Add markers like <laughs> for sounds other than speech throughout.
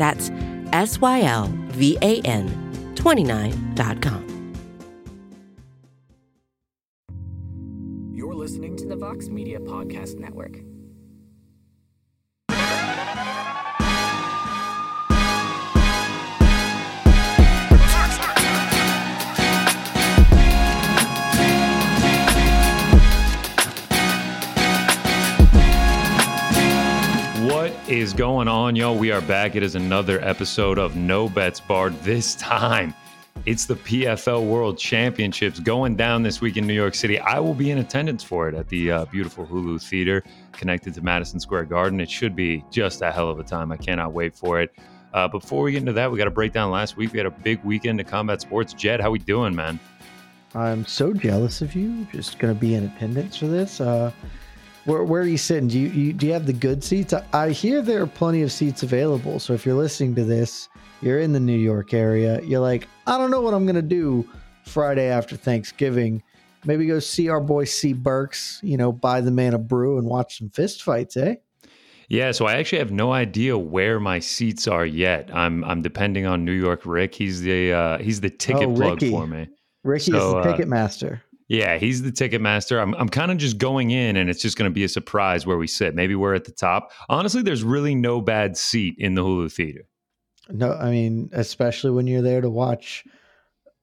That's S Y L V A N 29.com. You're listening to the Vox Media Podcast Network. What is going on, y'all? We are back. It is another episode of No Bets Barred. This time, it's the PFL World Championships going down this week in New York City. I will be in attendance for it at the uh, beautiful Hulu Theater connected to Madison Square Garden. It should be just a hell of a time. I cannot wait for it. Uh, before we get into that, we got a breakdown last week. We had a big weekend of combat sports. Jed, how are we doing, man? I'm so jealous of you. Just going to be in attendance for this. Uh, where, where are you sitting? Do you, you do you have the good seats? I, I hear there are plenty of seats available. So if you're listening to this, you're in the New York area. You're like, I don't know what I'm gonna do Friday after Thanksgiving. Maybe go see our boy C Burks. You know, buy the man a brew and watch some fist fights, eh? Yeah, so I actually have no idea where my seats are yet. I'm I'm depending on New York Rick. He's the uh, he's the ticket Oh, plug for me. Ricky So, is the uh, ticket master. Yeah, he's the ticket master. I'm I'm kind of just going in and it's just going to be a surprise where we sit. Maybe we're at the top. Honestly, there's really no bad seat in the Hulu theater. No, I mean, especially when you're there to watch.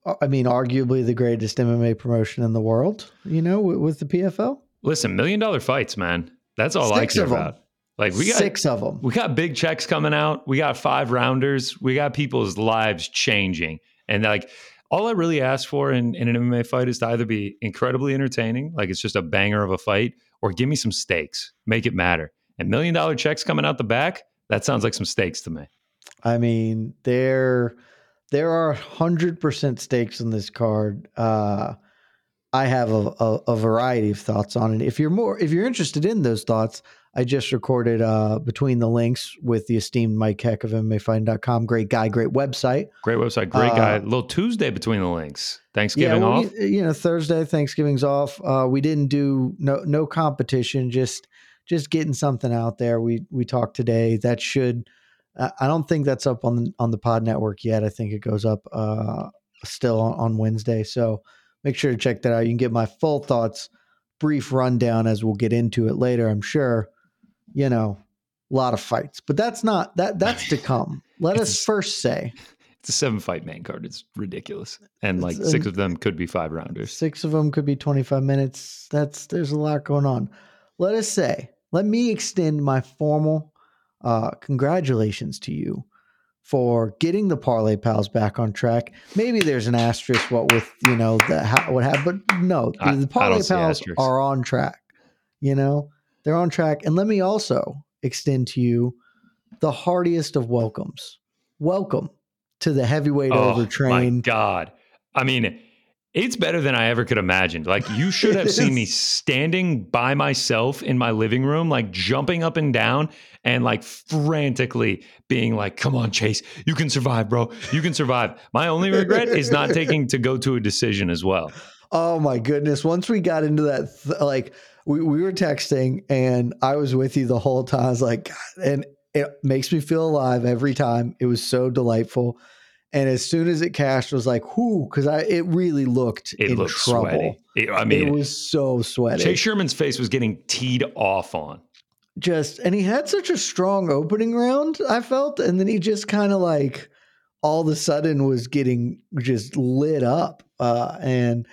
uh, I mean, arguably the greatest MMA promotion in the world. You know, with, with the PFL. Listen, million dollar fights, man. That's all Six I care about. Like we got six of them. we got big checks coming out. We got five rounders. We got people's lives changing. And like all I really ask for in, in an MMA fight is to either be incredibly entertaining, like it's just a banger of a fight, or give me some stakes, make it matter. And million dollar checks coming out the back, that sounds like some stakes to me. I mean, there there are hundred percent stakes in this card. Uh, I have a, a, a variety of thoughts on it. If you're more, if you're interested in those thoughts, I just recorded uh, between the links with the esteemed Mike Heck of MMAfighting.com. Great guy, great website. Great website, great Uh, guy. little Tuesday between the links. Thanksgiving yeah, off. we, you know, Thursday, Thanksgiving's off. Uh, we didn't do no no competition, just just getting something out there. We we talked today. That should. I I don't think that's up on the, on the Pod Network yet. I think it goes up uh, still on, on Wednesday. So make sure to check that out. You can get my full thoughts, brief rundown as we'll get into it later. I'm sure. You know, a lot of fights, but that's not that that's to <laughs> come. Let us first say It's a seven fight main card. It's ridiculous. And like It's- six of them could be five rounders. Six of them could be 25 minutes. That's there's a lot going on. Let us say, let me extend my formal uh, congratulations to you for getting the parlay pals back on track. Maybe there's an asterisk what with you know the how, what happened, but no, the, I- the parlay pals are on track. You know they're on track, and let me also extend to you the heartiest of welcomes. Welcome to the heavyweight Oh my overtrain. God. I mean, it's better than I ever could imagine. Like you <laughs> should have seen me standing by myself in my living room, like jumping up and down and like frantically being like, come on, Chase, you can survive, bro. You can survive. My only regret is not taking <laughs> to go to a decision as well. Oh my goodness. Once we got into that, th- like we, we were texting and I was with you the whole time. I was like, God, and it makes me feel alive every time. It was so delightful. And as soon as it cashed, I was like, whoo, because I it really looked It in trouble. It- I mean, it was so sweaty. Chase Sherman's face was getting teed off on. just and he had such a strong opening round, I felt, and then he just kind of like all of a sudden was getting just lit up. Uh and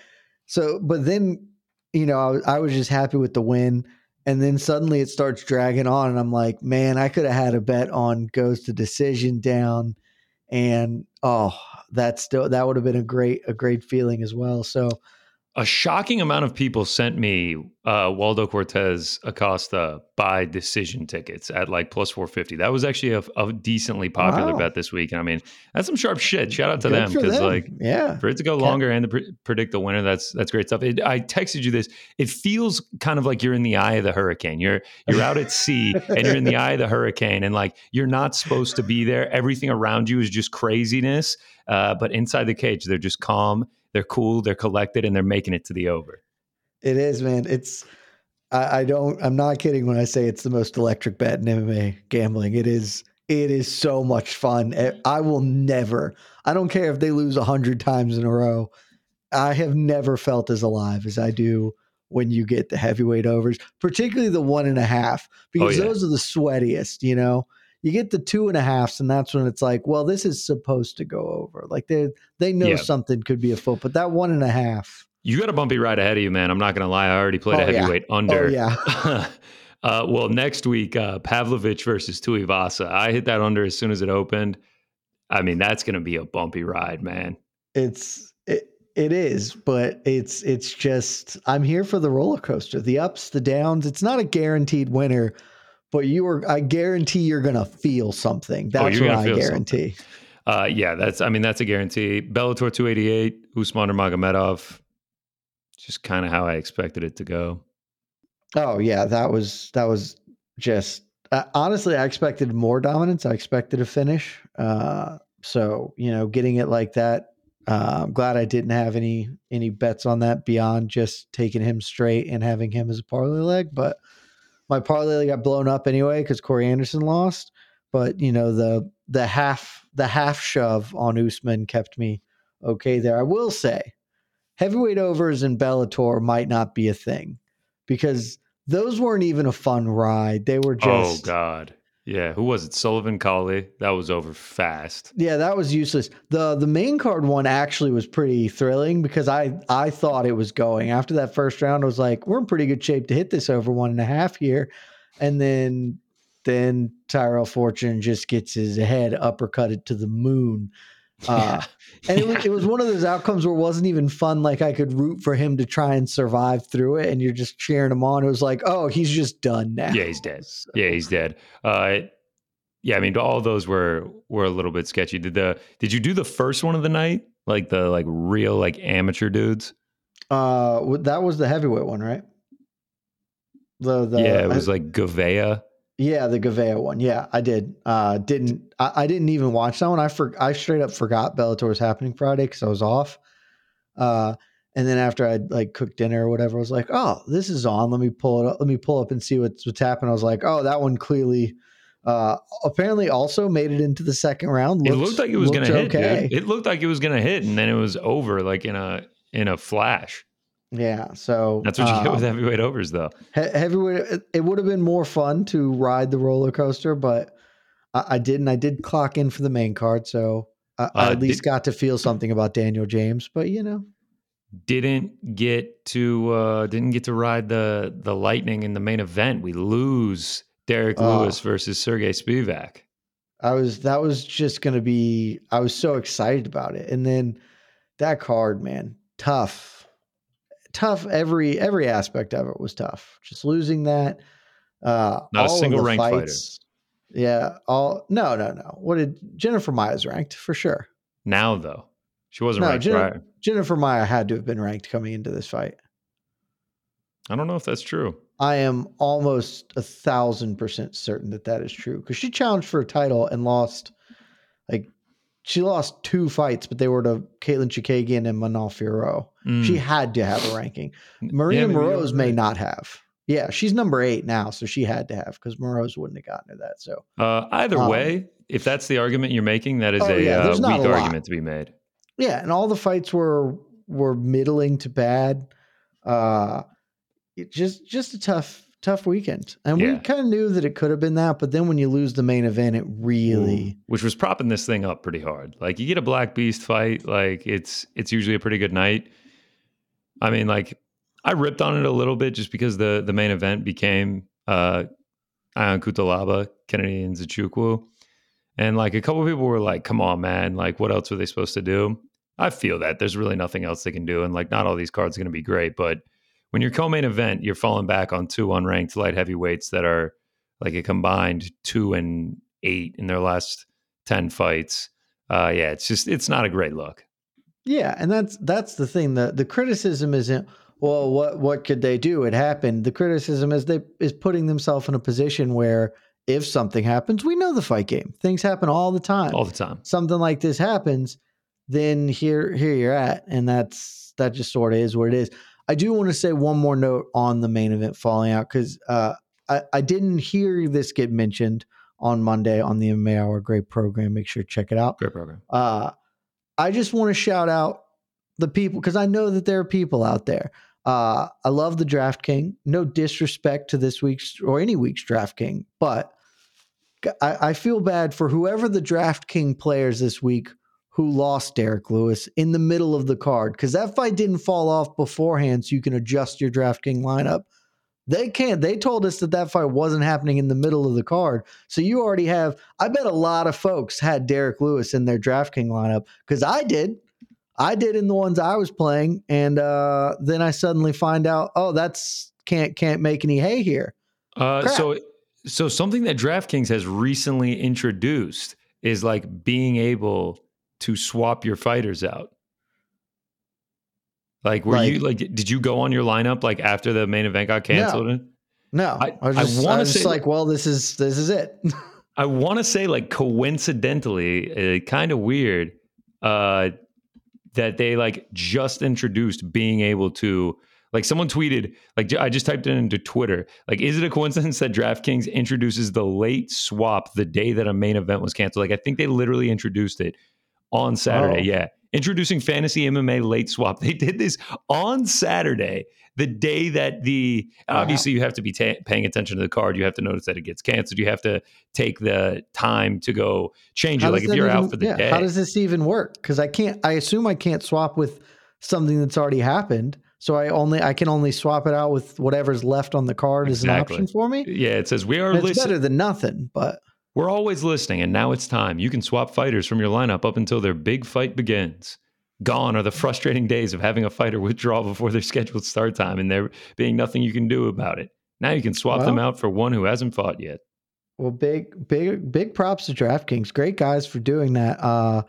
so but then, you know, I, was- I was just happy with the win. And then suddenly it starts dragging on, and I'm like, man, I could have had a bet on goes to decision down, and oh, that's still that would have been a great a great feeling as well. So A shocking amount of people sent me uh, Waldo Cortez Acosta by decision tickets at like plus 450. That was actually a, a decently popular Wow. bet this week. And I mean, that's some sharp shit. Shout out to good them because like yeah, for it to go longer and to pre- predict the winner, that's that's great stuff. It, I texted you this. It feels kind of like you're in the eye of the hurricane. You're you're out at sea and you're in the eye of the hurricane, and like you're not supposed to be there. Everything around you is just craziness. Uh, but inside the cage, they're just calm. They're cool. They're collected, and they're making it to the over. It is, man. It's I, I don't I'm not kidding when I say it's the most electric bet in MMA gambling. It is it is so much fun. Eh, I will never I don't care if they lose a hundred times in a row. I have never felt as alive as I do when you get the heavyweight overs, particularly the one and a half, because yeah. those are the sweatiest, you know. You get the two and a halfs, and that's when it's like, well, this is supposed to go over. Like they they know Yeah. something could be a foot, but that one and a half. You got a bumpy ride ahead of you, man. I'm not going to lie. I already played a Oh, yeah. heavyweight under. Oh yeah. <laughs> uh, well, next week, uh, Pavlovich versus Tuivasa. I hit that under as soon as it opened. I mean, that's going to be a bumpy ride, man. it's it, it is but it's it's just i'm here for the roller coaster the ups the downs it's not a guaranteed winner but you are i guarantee you're gonna feel something that's Oh, what i guarantee Uh, yeah, that's. I mean, that's a guarantee. Bellator 288, Usman Magomedov. Just kind of how I expected it to go. oh yeah that was that was just uh, honestly i expected more dominance i expected a finish uh so you know getting it like that uh, i'm glad i didn't have any any bets on that beyond just taking him straight and having him as a parlay leg but my parlay got blown up anyway because Corey Anderson lost. But you know the the half the half shove on Usman kept me okay there. I will say, heavyweight overs in Bellator might not be a thing because those weren't even a fun ride. They were oh, just oh God, yeah. Who was it? Sullivan Cauley. That was over fast. Yeah, that was useless. the The main card one actually was pretty thrilling because I I thought it was going after that first round. I was like, we're in pretty good shape to hit this over one and a half here, and then then Tyrell Fortune just gets his head uppercutted to the moon. Uh, and it was, it was one of those outcomes where it wasn't even fun. Like I could root for him to try and survive through it, and you're just cheering him on. It was like, oh, he's just done now. Yeah, he's dead. Yeah, he's dead. Uh, yeah, I mean, all those were were a little bit sketchy. Did the did you do the first one of the night, like the like real like amateur dudes? Uh, that was the heavyweight one, right? The, the yeah, it I- was like Gavea. Yeah, the Gavea one. Yeah, I did. Uh didn't I, I didn't even watch that one. I for, I straight up forgot Bellator was happening Friday because I was off. Uh and then after I'd like cooked dinner or whatever, I was like, oh, this is on. Let me pull it up. Let me pull up and see what's what's happening. I was like, oh, that one clearly uh apparently also made it into the second round. it looked like it was going looked to hit. Dude. It looked like it was going to hit, and then it was over, like in a in a flash. Yeah, so That's what you get um, with heavyweight overs, though. He- heavyweight it, would have been more fun to ride the roller coaster but i, I didn't i did clock in for the main card so I, I Uh, at least did- got to feel something about daniel james but you know Didn't get to uh didn't get to ride the the lightning in the main event. We lose Derrick Oh. Lewis versus Sergei Spivac. i was that was just gonna be i was so excited about it and then that card man tough tough every every aspect of it was tough just losing that uh Not a single ranked fighter. fights, yeah all no no no what did jennifer maia's ranked for sure Now though, she wasn't No, ranked prior. Jennifer Maia had to have been ranked coming into this fight. I don't know if that's true. I am almost a thousand percent certain that that is true because she challenged for a title and lost. Like she lost two fights, but they were to Katlyn Chookagian and Manon Fiorot. Mm. She had to have a ranking. Maria you're Moroz may right. not have. Yeah, she's number eight now, so she had to have because Moroz wouldn't have gotten her that. So uh, either Um, way, if that's the argument you're making, that is Oh, a yeah, uh, weak a argument to be made. yeah, and all the fights were were middling to bad. Uh, it just just a tough tough weekend, and we kind of knew that it could have been that, but then when you lose the main event, it really which was propping this thing up pretty hard. Like you get a Black Beast fight, like it's it's usually a pretty good night. I mean, like I ripped on it a little bit just because the the main event became uh Ion Cutelaba, Kennedy and Nzechukwu. And like a couple people were like, come on, man, like what else were they supposed to do? I feel that there's really nothing else they can do. And like not all these cards are gonna be great, but when you're co-main event, you're falling back on two unranked light heavyweights that are like a combined two and eight in their last 10 fights. Uh, yeah, it's just, it's not a great look. Yeah, and that's that's the thing. The the criticism isn't well, what what could they do? It happened. The criticism is they is putting themselves in a position where if something happens, we know the fight game. Things happen all the time. all the time. Something like this happens, then here here you're at, and that's that just sort of is what it is. I do want to say one more note on the main event falling out because uh, I I didn't hear this get mentioned on Monday on the MMA Hour Great program. Make sure to check it out. Great program. Uh, I just want to shout out the people because I know that there are people out there. Uh, I love the Draft King. No disrespect to this week's or any week's Draft King, but I, I feel bad for whoever the Draft King players this week who lost Derrick Lewis in the middle of the card because that fight didn't fall off beforehand, so you can adjust your Draft King lineup. They can't. They told us that that fight wasn't happening in the middle of the card. So you already have, I bet a lot of folks had Derrick Lewis in their DraftKings lineup because I did. I did in the ones I was playing. And uh, then I suddenly find out, oh, that's can't can't make any hay here. Uh, so, so something that DraftKings has recently introduced is like being able to swap your fighters out. Like, were you like, did you go on your lineup like after the main event got canceled? No, I- I, was I just, I was just say- like, well, this is this is it. <laughs> I want to say like coincidentally, uh, kind of weird uh, that they like just introduced being able to like someone tweeted like I just typed it into Twitter like is it a coincidence that DraftKings introduces the late swap the day that a main event was canceled? Like I think they literally introduced it on Saturday. Oh. Yeah, introducing fantasy MMA late swap. <laughs> They did this on Saturday, the day that the Wow. obviously you have to be ta- paying attention to the card. You have to notice that it gets canceled. You have to take the time to go change it. How Like does if you're even- out for the yeah, day, how does this even work? Because I can't. I assume I can't swap with something that's already happened. So I only I can only swap it out with whatever's left on the card as an option for me. yeah, it says we are It's better than nothing, but We're always listening, and now it's time. You can swap fighters from your lineup up until their big fight begins. Gone are the <laughs> frustrating days of having a fighter withdraw before their scheduled start time and there being nothing you can do about it. Now you can swap them out for one who hasn't fought yet. Well, big, big, big props to DraftKings. Great guys for doing that. Uh,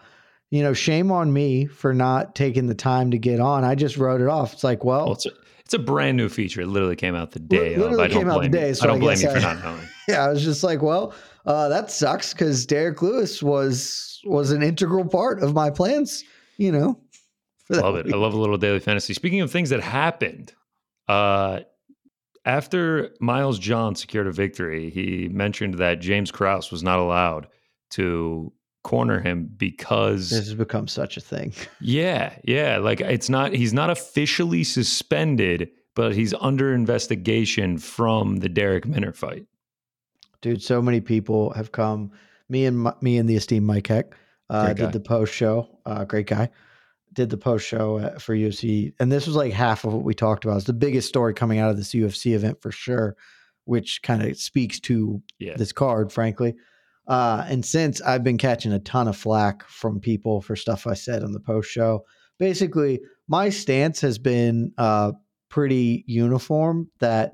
you know, shame on me for not taking the time to get on. I just wrote it off. It's like, well, Well, it's a, it's a brand new feature. It literally came out the day of. literally I don't came out the day, you. so I don't I blame you for I- not knowing. <laughs> yeah, I was just like, well, uh, that sucks because Derrick Lewis was was an integral part of my plans. You know, love it. week. I love a little daily fantasy. Speaking of things that happened, uh, after Miles Johns secured a victory, he mentioned that James Krause was not allowed to corner him because This has become such a thing. <laughs> yeah, yeah, like it's not he's not officially suspended, but he's under investigation from the Darrick Minner fight. Dude so many people have come. Me and my, me and the esteemed mike heck uh, did the post show uh, great guy. Did the post show for ufc and this was like half of what we talked about. It's the biggest story coming out of this ufc event for sure which kind of speaks to Yeah. this card frankly. Uh, and since i've been catching a ton of flack from people for stuff i said on the post show. Basically my stance has been uh, pretty uniform that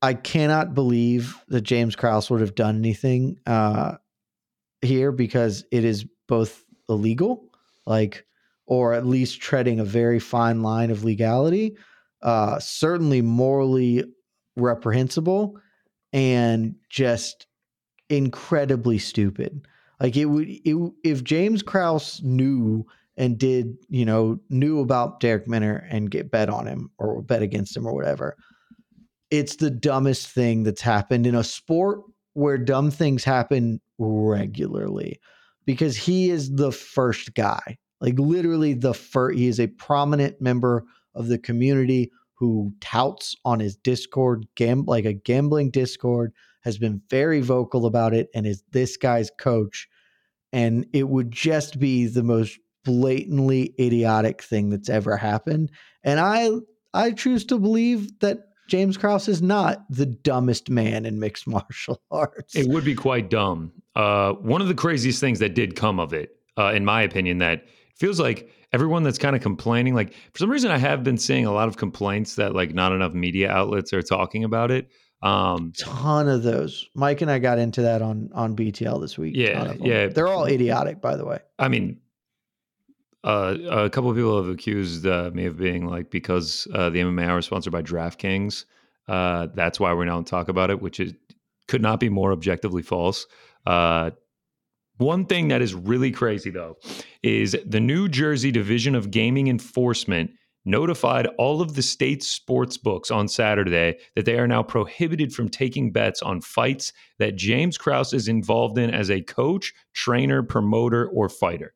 I cannot believe that James Krause would have done anything uh, here because it is both illegal, like, or at least treading a very fine line of legality, uh, certainly morally reprehensible, and just incredibly stupid. Like it would, it, if James Krause knew and did, you know, knew about Darrick Minner and get bet on him or bet against him or whatever, it's the dumbest thing that's happened in a sport where dumb things happen regularly because he is the first guy like literally the first he is a prominent member of the community who touts on his discord gam- like a gambling discord has been very vocal about it and is this guy's coach and it would just be the most blatantly idiotic thing that's ever happened and i i choose to believe that James Krause is not the dumbest man in mixed <laughs> martial arts. It would be quite dumb. Uh, one of the craziest things that did come of it, uh, in my opinion, that feels like everyone that's kind of complaining, like for some reason, I have been seeing a lot of complaints that like not enough media outlets are talking about it. Um, ton of those. Mike and I got into that on on BTL this week. Yeah, yeah. They're all idiotic, by the way. I mean, uh, a couple of people have accused uh, me of being like because uh, the MMA hour is sponsored by DraftKings. Uh, that's why we don't talk about it, which is could not be more objectively false. Uh, one thing that is really crazy though is the New Jersey Division of Gaming Enforcement notified all of the state's sports books on Saturday that they are now prohibited from taking bets on fights that James Krause is involved in as a coach, trainer, promoter, or fighter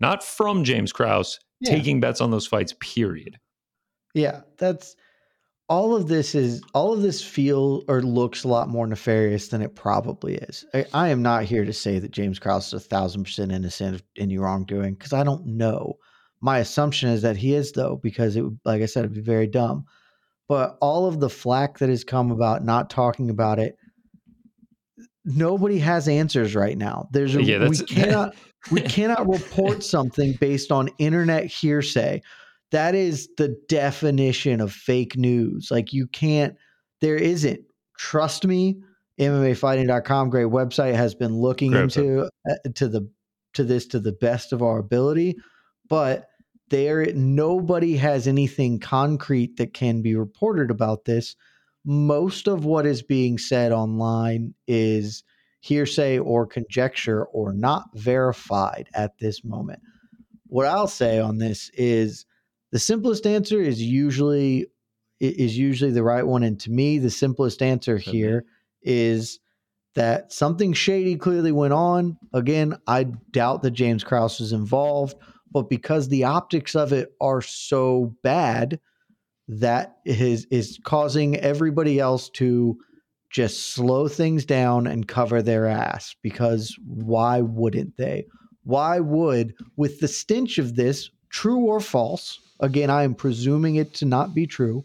not from James Krause, yeah. taking bets on those fights, period. Yeah, that's all of this is all of this feel or looks a lot more nefarious than it probably is. I, I am not here to say that James Krause is a thousand percent innocent of any wrongdoing because I don't know. My assumption is that he is though, because it would, like I said, it'd be very dumb. But all of the flack that has come about not talking about it, nobody has answers right now. There's a, yeah, we <laughs> cannot we cannot report <laughs> something based on internet hearsay. That is the definition of fake news. Like you can't, there isn't. Trust me, MMAfighting.com, great website, has been looking great into uh, to the to this to the best of our ability, but there nobody has anything concrete that can be reported about this. Most of what is being said online is hearsay or conjecture or not verified at this moment. What I'll say on this is the simplest answer is usually is usually the right one and to me the simplest answer here is that something shady clearly went on. Again, I doubt that James Krause was involved, but because the optics of it are so bad, that is is causing everybody else to just slow things down and cover their ass because why wouldn't they? Why would, with the stench of this, true or false, again, I am presuming it to not be true,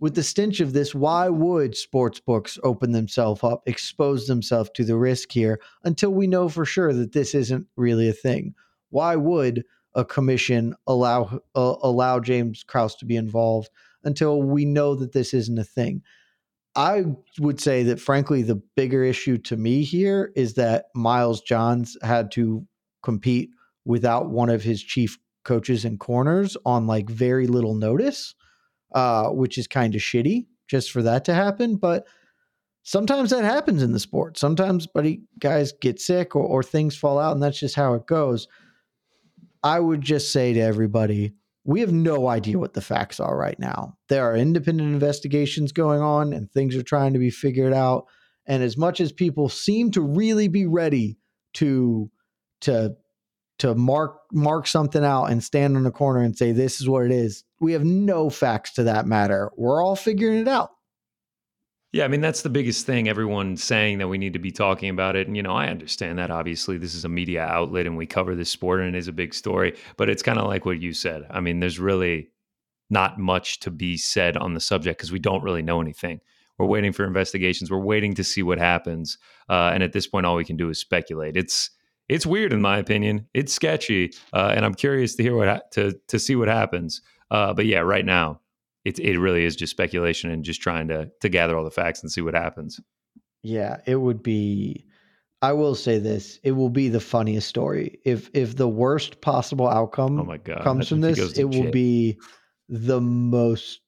with the stench of this, why would sports books open themselves up, expose themselves to the risk here until we know for sure that this isn't really a thing? Why would a commission allow uh, allow James Krause to be involved until we know that this isn't a thing? I would say that, frankly, the bigger issue to me here is that Miles Johns had to compete without one of his chief coaches and corners on like very little notice, uh, which is kind of shitty just for that to happen. But sometimes that happens in the sport. Sometimes, buddy, guys get sick or, or things fall out, and that's just how it goes. I would just say to everybody, we have no idea what the facts are right now. There are independent investigations going on and things are trying to be figured out. And as much as people seem to really be ready to to to mark mark something out and stand on the corner and say this is what it is, we have no facts to that matter. We're all figuring it out. Yeah, I mean that's the biggest thing. Everyone saying that we need to be talking about it, and you know, I understand that. Obviously, this is a media outlet, and we cover this sport, and it is a big story. But it's kind of like what you said. I mean, there's really not much to be said on the subject because we don't really know anything. We're waiting for investigations. We're waiting to see what happens, uh, and at this point, all we can do is speculate. It's it's weird, in my opinion. It's sketchy, uh, and I'm curious to hear what ha- to to see what happens. Uh, but yeah, right now, it it really is just speculation and just trying to to gather all the facts and see what happens. Yeah, it would be. I will say this: it will be the funniest story. If if the worst possible outcome oh my God, comes from this, it will be the most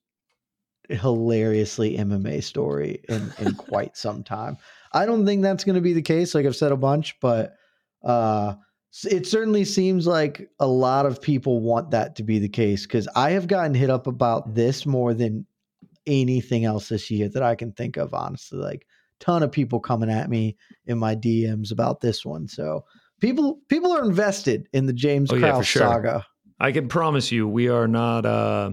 hilariously MMA story in in <laughs> quite some time. I don't think that's going to be the case. Like I've said a bunch, but uh, it certainly seems like a lot of people want that to be the case because I have gotten hit up about this more than anything else this year that I can think of, honestly. Like ton of people coming at me in my DMs about this one. So people people are invested in the James oh, Krause yeah, sure. saga. I can promise you we are not uh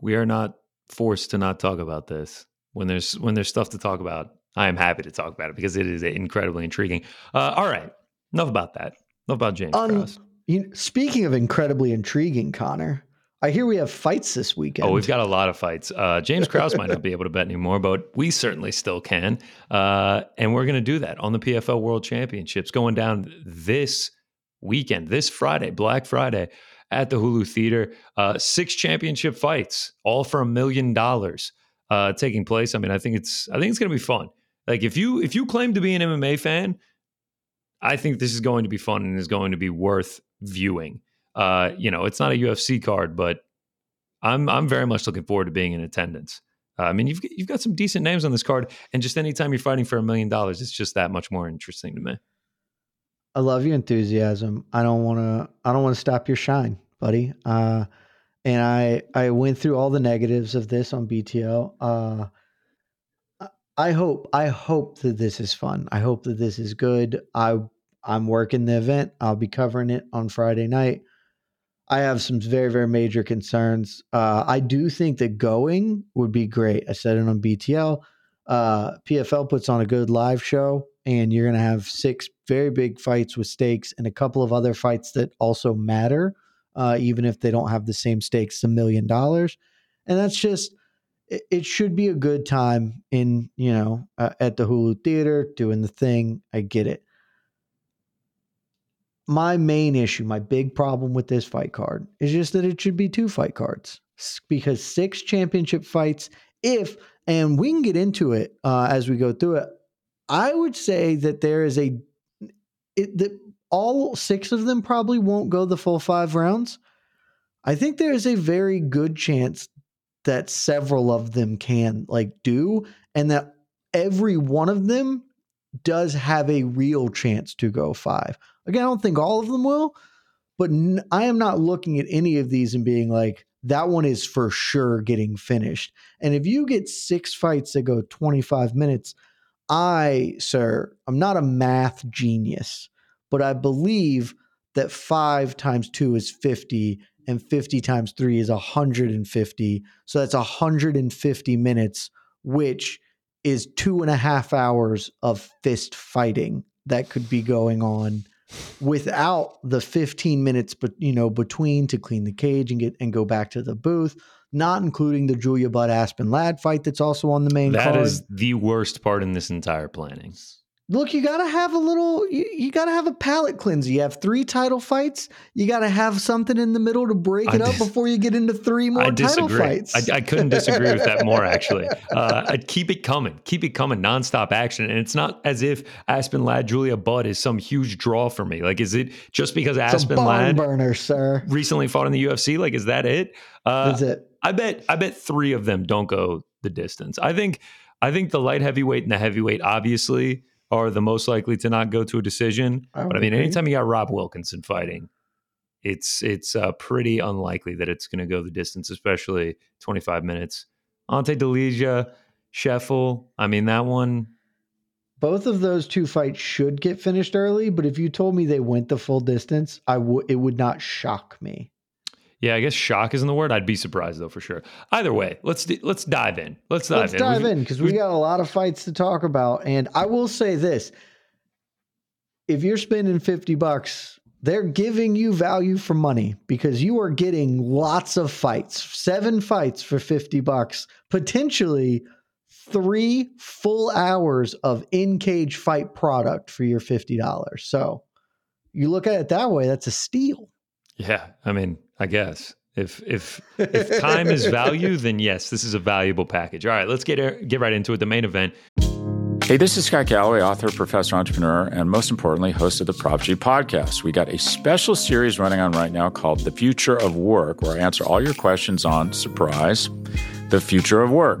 we are not forced to not talk about this. When there's when there's stuff to talk about, I am happy to talk about it because it is incredibly intriguing. Uh, all right, enough about that. Enough about James um, Krause. You, speaking of incredibly intriguing, Connor, I hear we have fights this weekend. Oh, we've got a lot of fights. Uh, James Krause might not be able to bet anymore, but we certainly still can. Uh, and we're going to do that on the PFL World Championships going down this weekend, this Friday, Black Friday at the Hulu Theater. Uh, six championship fights, all for a million dollars uh, taking place. I mean, I think it's I think it's going to be fun. Like if you if you claim to be an MMA fan, I think this is going to be fun and is going to be worth viewing. Uh, you know, it's not a UFC card, but I'm I'm very much looking forward to being in attendance. Uh, I mean, you've you've got some decent names on this card, and just anytime you're fighting for a million dollars, it's just that much more interesting to me. I love your enthusiasm. I don't want to. I don't want to stop your shine, buddy. Uh, and I I went through all the negatives of this on BTL. Uh, I hope I hope that this is fun. I hope that this is good. I I'm working the event. I'll be covering it on Friday night. I have some very, very major concerns. Uh, I do think that going would be great. I said it on BTL. Uh, PFL puts on a good live show, and you're going to have six very big fights with stakes and a couple of other fights that also matter, uh, even if they don't have the same stakes, a million dollars. And that's just, it, it, should be a good time in, you know, uh, at the Hulu Theater doing the thing. I get it my main issue, my big problem with this fight card is just that it should be two fight cards because six championship fights, if, and we can get into it uh, as we go through it, I would say that there is a, it, that all six of them probably won't go the full five rounds. I think there is a very good chance that several of them can like do, and that every one of them does have a real chance to go five. Again, I don't think all of them will, but n- I am not looking at any of these and being like, that one is for sure getting finished. And if you get six fights that go 25 minutes, I, sir, I'm not a math genius, but I believe that five times two is 50 and 50 times three is 150. So that's 150 minutes, which is two and a half hours of fist fighting that could be going on without the 15 minutes but you know between to clean the cage and get and go back to the booth not including the Julia Budd Aspen Ladd fight that's also on the main That card. is the worst part in this entire planning look, you got to have a little, you, you got to have a palate cleanser. You have three title fights. You got to have something in the middle to break it I up dis- before you get into three more I title fights. I, I, couldn't disagree with that more, <laughs> actually. Uh, I'd keep it coming, keep it coming, nonstop action. And it's not as if Aspen Ladd Julia Budd is some huge draw for me. Like, is it just because Aspen Ladd burner, sir, recently fought in the UFC? Like, is that it? Uh, That's it. I bet. I bet three of them don't go the distance. I think. I think the light heavyweight and the heavyweight, obviously, are the most likely to not go to a decision. I but I mean, agree. anytime you got Rob Wilkinson fighting, it's it's uh, pretty unlikely that it's going to go the distance, especially 25 minutes. Ante Delija, Scheffel. I mean, that one. Both of those two fights should get finished early, but if you told me they went the full distance, I would it would not shock me. Yeah, I guess shock isn't the word. I'd be surprised though for sure. Either way, let's let's dive in. Let's dive in. let's in. dive we've, in because we got a lot of fights to talk about. And I will say this: if you're spending fifty bucks, they're giving you value for money because you are getting lots of fights. Seven fights for fifty bucks, potentially three full hours of in cage fight product for your fifty dollars. So you look at it that way, that's a steal. Yeah, I mean, I guess if if if time is value, then yes, this is a valuable package. All right, let's get get right into it. The main event. Hey, this is Scott Galloway, author, professor, entrepreneur, and most importantly, host of the Prop G podcast. We got a special series running on right now called The Future of Work, where I answer all your questions on surprise, the future of work.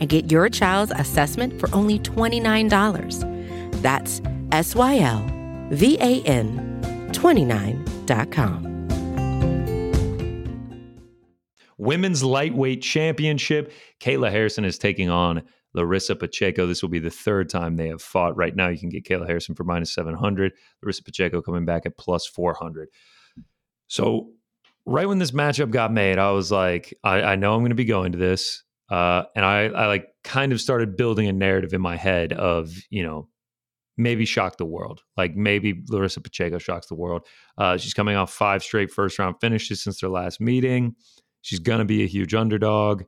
and get your child's assessment for only $29. That's S Y L V A N 29.com. Women's lightweight championship. Kayla Harrison is taking on Larissa Pacheco. This will be the third time they have fought. Right now, you can get Kayla Harrison for minus 700. Larissa Pacheco coming back at plus 400. So, right when this matchup got made, I was like, I, I know I'm going to be going to this. Uh, and I, I like kind of started building a narrative in my head of, you know, maybe shock the world. Like maybe Larissa Pacheco shocks the world. Uh, she's coming off five straight first round finishes since their last meeting. She's going to be a huge underdog.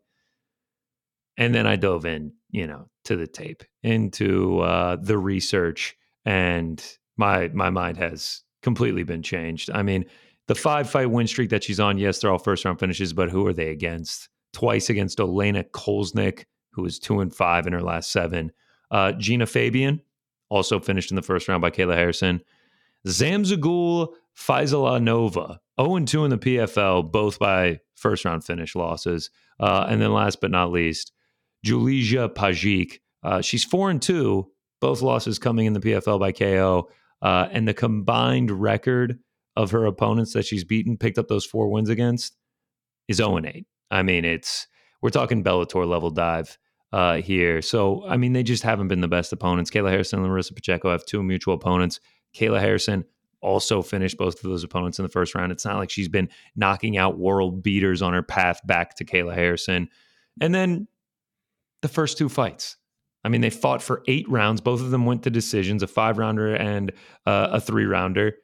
And then I dove in, you know, to the tape, into uh, the research, and my my mind has completely been changed. I mean, the five fight win streak that she's on, yes, they're all first round finishes, but who are they against? Twice against Olena Kolesnik, who was two and five in her last seven. Uh, Gina Fabian, also finished in the first round by Kayla Harrison. Zamzagul Nova, 0 and 2 in the PFL, both by first round finish losses. Uh, and then last but not least, Julija Pajik. Uh, she's 4 and 2, both losses coming in the PFL by KO. Uh, and the combined record of her opponents that she's beaten, picked up those four wins against, is 0 and 8. I mean, it's we're talking Bellator level dive uh, here. So, I mean, they just haven't been the best opponents. Kayla Harrison and Larissa Pacheco have two mutual opponents. Kayla Harrison also finished both of those opponents in the first round. It's not like she's been knocking out world beaters on her path back to Kayla Harrison. And then the first two fights. I mean, they fought for eight rounds. Both of them went to decisions, a five rounder and uh, a three rounder.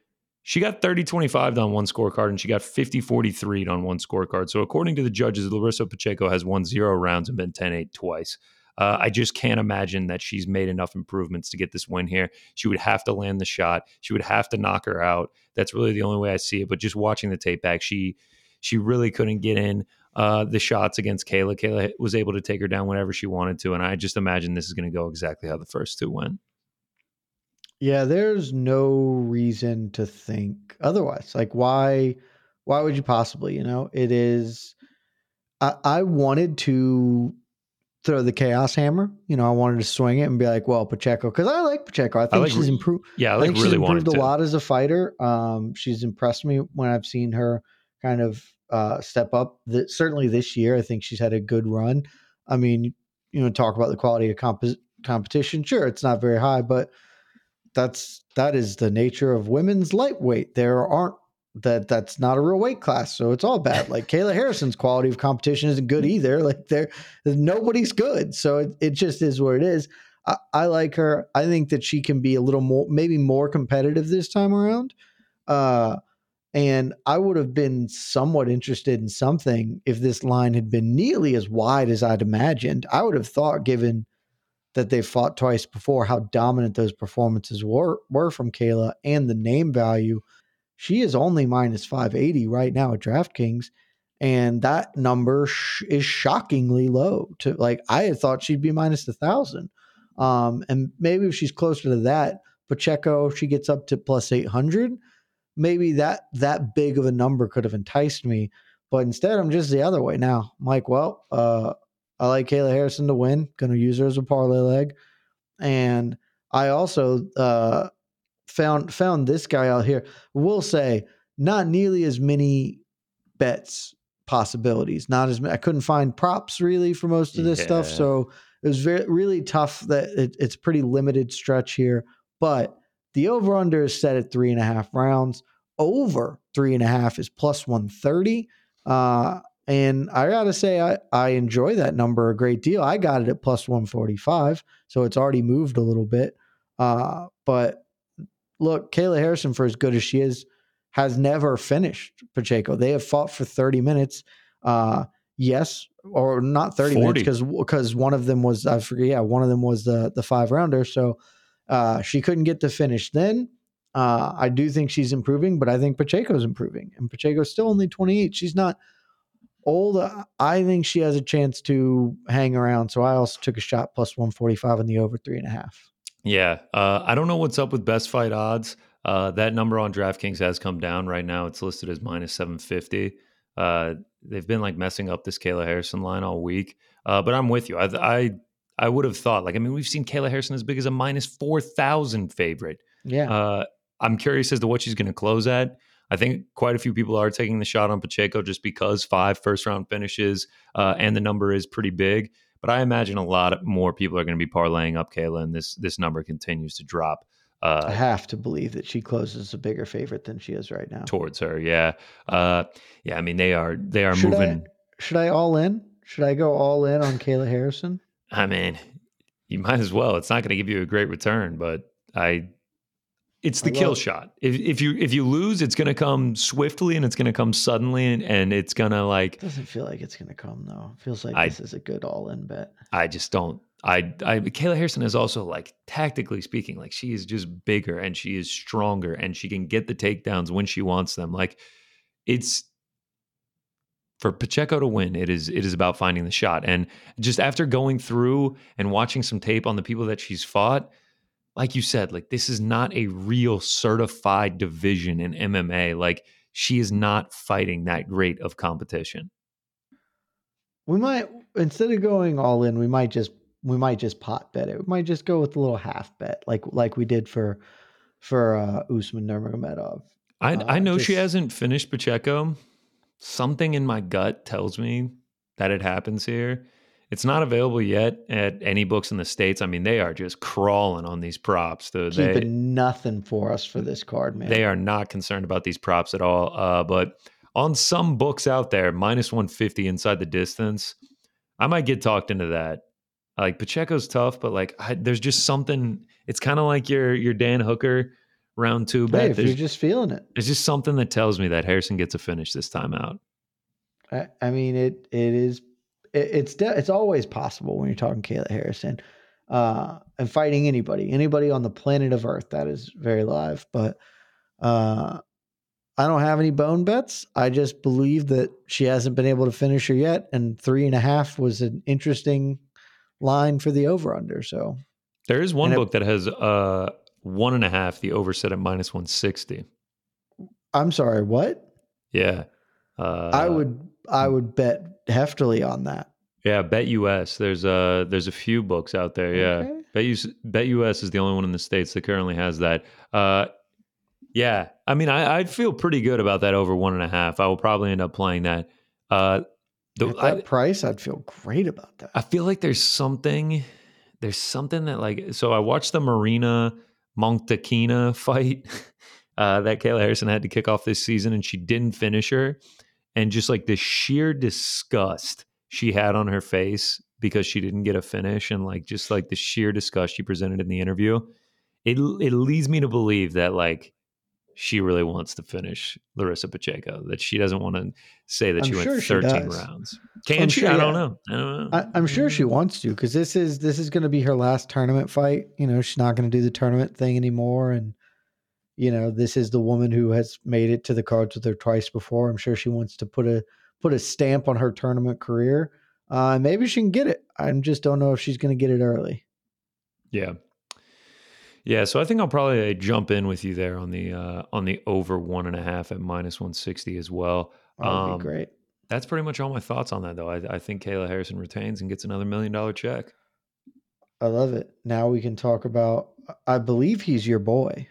She got 30 25 on one scorecard and she got 50 43 on one scorecard. So, according to the judges, Larissa Pacheco has won zero rounds and been 10 8 twice. Uh, I just can't imagine that she's made enough improvements to get this win here. She would have to land the shot. She would have to knock her out. That's really the only way I see it. But just watching the tape back, she she really couldn't get in uh, the shots against Kayla. Kayla was able to take her down whenever she wanted to, and I just imagine this is going to go exactly how the first two went. Yeah, there's no reason to think otherwise. Like why why would you possibly, you know? It is I, I wanted to throw the chaos hammer. You know, I wanted to swing it and be like, well, Pacheco, because I like Pacheco. I think I like, she's improved. Yeah, I, like I think really she's improved a lot as a fighter. Um, she's impressed me when I've seen her kind of uh, step up. The, certainly this year, I think she's had a good run. I mean, you know, talk about the quality of comp- competition. Sure, it's not very high, but that's that is the nature of women's lightweight. There aren't that that's not a real weight class, so it's all bad. Like Kayla Harrison's <laughs> quality of competition isn't good either. Like there, nobody's good, so it, it just is what it is. I, I like her. I think that she can be a little more, maybe more competitive this time around. Uh, and I would have been somewhat interested in something if this line had been nearly as wide as I'd imagined. I would have thought, given that they fought twice before, how dominant those performances were were from Kayla and the name value. She is only minus 580 right now at DraftKings. And that number sh- is shockingly low to like, I had thought she'd be minus a thousand. Um, and maybe if she's closer to that, Pacheco, she gets up to plus 800. Maybe that that big of a number could have enticed me, but instead I'm just the other way now. I'm like, well, uh, I like Kayla Harrison to win. Going to use her as a parlay leg, and I also uh, found found this guy out here. Will say not nearly as many bets possibilities. Not as I couldn't find props really for most of this yeah. stuff, so it was very really tough. That it, it's pretty limited stretch here, but the over under is set at three and a half rounds. Over three and a half is plus one thirty. Uh, and I gotta say, I, I enjoy that number a great deal. I got it at plus 145, so it's already moved a little bit. Uh, but look, Kayla Harrison, for as good as she is, has never finished Pacheco. They have fought for 30 minutes. Uh, yes, or not 30 40. minutes because because one of them was I forget. Yeah, one of them was the the five rounder. So uh, she couldn't get to finish. Then uh, I do think she's improving, but I think Pacheco's improving, and Pacheco's still only 28. She's not old. I think she has a chance to hang around. So I also took a shot plus 145 on the over three and a half. Yeah. Uh, I don't know what's up with best fight odds. Uh, that number on DraftKings has come down right now. It's listed as minus 750. Uh, they've been like messing up this Kayla Harrison line all week. Uh, but I'm with you. I, I, I would have thought, like, I mean, we've seen Kayla Harrison as big as a minus 4,000 favorite. Yeah. Uh, I'm curious as to what she's going to close at. I think quite a few people are taking the shot on Pacheco just because five first round finishes uh, and the number is pretty big. But I imagine a lot more people are going to be parlaying up Kayla, and this this number continues to drop. Uh, I have to believe that she closes a bigger favorite than she is right now towards her. Yeah, uh, yeah. I mean, they are they are should moving. I, should I all in? Should I go all in on Kayla Harrison? I mean, you might as well. It's not going to give you a great return, but I it's the kill shot. If, if you if you lose, it's going to come swiftly and it's going to come suddenly and, and it's going to like. It doesn't feel like it's going to come though. It feels like I, this is a good all in bet. I just don't. I I Kayla Harrison is also like tactically speaking, like she is just bigger and she is stronger and she can get the takedowns when she wants them. Like it's for Pacheco to win, it is it is about finding the shot. And just after going through and watching some tape on the people that she's fought like you said, like this is not a real certified division in MMA. Like she is not fighting that great of competition. We might instead of going all in, we might just we might just pot bet it. We might just go with a little half bet, like like we did for for uh, Usman Nurmagomedov. I uh, I know just, she hasn't finished Pacheco. Something in my gut tells me that it happens here. It's not available yet at any books in the states. I mean, they are just crawling on these props. Though keeping they, nothing for us for this card, man. They are not concerned about these props at all. Uh, but on some books out there, minus one fifty inside the distance, I might get talked into that. Like Pacheco's tough, but like I, there's just something. It's kind of like your your Dan Hooker round two bet. Hey, if you're just feeling it, there's just something that tells me that Harrison gets a finish this time out. I, I mean, it it is it's de- it's always possible when you're talking Kayla Harrison uh, and fighting anybody, anybody on the planet of Earth. That is very live. But uh, I don't have any bone bets. I just believe that she hasn't been able to finish her yet, and three and a half was an interesting line for the over under. So there is one book it, that has uh, one and a half. The over set at minus one sixty. I'm sorry. What? Yeah. Uh, I would I would bet heftily on that. Yeah, Bet US. There's a there's a few books out there. Yeah, okay. Bet US, Bet US is the only one in the states that currently has that. Uh, yeah, I mean, I, I'd feel pretty good about that over one and a half. I will probably end up playing that. Uh, the, At that I, price, I'd feel great about that. I feel like there's something, there's something that like. So I watched the Marina Mokhnatkina <laughs> fight uh, that Kayla Harrison had to kick off this season, and she didn't finish her and just like the sheer disgust she had on her face because she didn't get a finish and like just like the sheer disgust she presented in the interview it it leads me to believe that like she really wants to finish Larissa Pacheco that she doesn't want to say that I'm she sure went 13 she rounds. Can I'm she? sure, I, don't know. I don't know. I, am sure she mm. wants to because this is this is going to be her last tournament fight you know she's not going to do the tournament thing anymore and you know, this is the woman who has made it to the cards with her twice before. I'm sure she wants to put a put a stamp on her tournament career. Uh, maybe she can get it. I just don't know if she's going to get it early. Yeah. Yeah, so I think I'll probably jump in with you there on the uh, on the over one and a half at minus one sixty as well. That would Um, be great. That's pretty much all my thoughts on that, though. I, I think Kayla Harrison retains and gets another million dollar check. I love it. Now we can talk about. I believe he's your boy.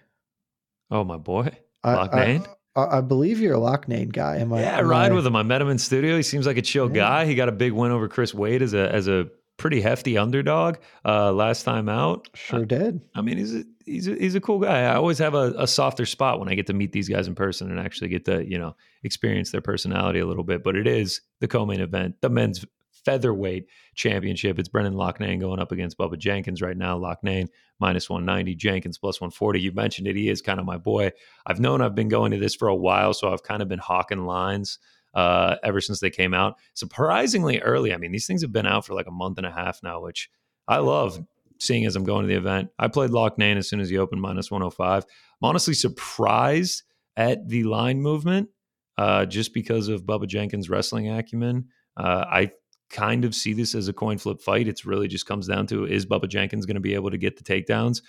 Oh my boy, I, I, I, I believe you're a Loughnane guy. Am I? yeah, I ride I- with him. I met him in studio. He seems like a chill Yeah. guy. He got a big win over Chris Wade as a as a pretty hefty underdog uh, last time out. Sure did. I mean, he's a, he's a, he's a cool guy. I always have a, a softer spot when I get to meet these guys in person and actually get to you know experience their personality a little bit. But it is the co-main event, the men's featherweight championship. It's Brendan Loughnane going up against Bubba Jenkins right now. Loughnane minus one ninety, Jenkins plus one forty. You mentioned it. He is kind of my boy. I've known I've been going to this for a while, so I've kind of been hawking lines uh, ever since they came out. Surprisingly early. I mean, these things have been out for like a month and a half now, which I love seeing as I'm going to the event. I played Loughnane as soon as he opened minus 105. I'm honestly surprised at the line movement uh, just because of Bubba Jenkins' wrestling acumen. Uh, I kind of see this as a coin flip fight. It's really just comes down to is Bubba Jenkins going to be able to get the takedowns?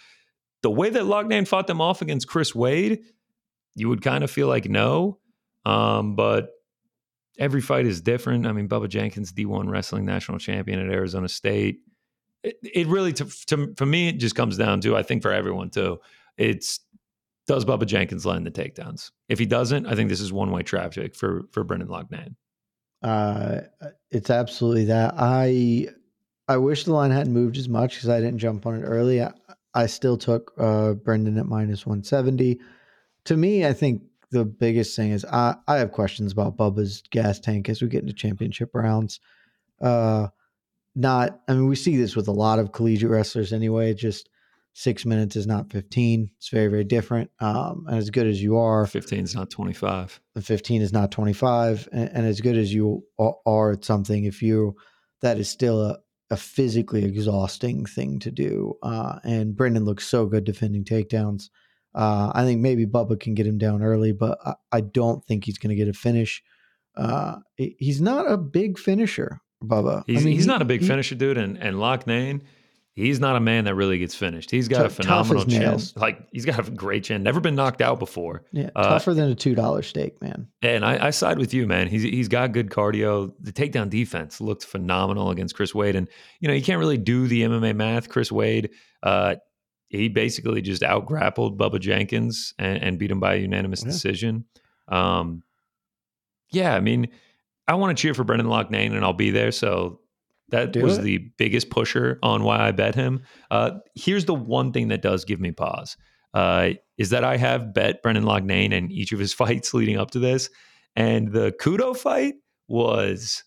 The way that Loughnane fought them off against Chris Wade, you would kind of feel like no. Um, but every fight is different. I mean, Bubba Jenkins, D1 wrestling national champion at Arizona State. It, it really, to, to, for me, it just comes down to, I think for everyone too, it's does Bubba Jenkins land the takedowns? If he doesn't, I think this is one way traffic for for Brendan Loughnane. Uh, it's absolutely that. I I wish the line hadn't moved as much because I didn't jump on it early. I, I still took uh, Brendan at minus one seventy. To me, I think the biggest thing is I, I have questions about Bubba's gas tank as we get into championship rounds. Uh, not, I mean, we see this with a lot of collegiate wrestlers anyway. Just six minutes is not fifteen. It's very very different. Um, and as good as you are, 15 is not 25. the 15 is not 25 and, and as good as you are at something if you that is still a, a physically exhausting thing to do uh, and brendan looks so good defending takedowns uh, i think maybe bubba can get him down early but i, I don't think he's going to get a finish uh, he's not a big finisher bubba He's, I mean, he's he- not a big he- finisher, dude. And and Loughnane, he's not a man that really gets finished. He's got a Tough- tough phenomenal chin. nails. Like he's got a great chin. Never been knocked out before. yeah, uh, tougher than a $2 steak man And I, I side with you, man. He's he's got good cardio. The takedown defense looked phenomenal against Chris Wade, and you know you can't really do the MMA math. Chris Wade, uh, he basically just out grappled Bubba Jenkins and, and beat him by a unanimous Yeah. decision. Um, yeah, I mean, I want to cheer for Brendan Loughnane, and I'll be there. So that Do was it. the biggest pusher on why I bet him. Uh, here's the one thing that does give me pause uh, is that I have bet Brendan Loughnane in each of his <laughs> fights leading up to this, and the Kudo fight was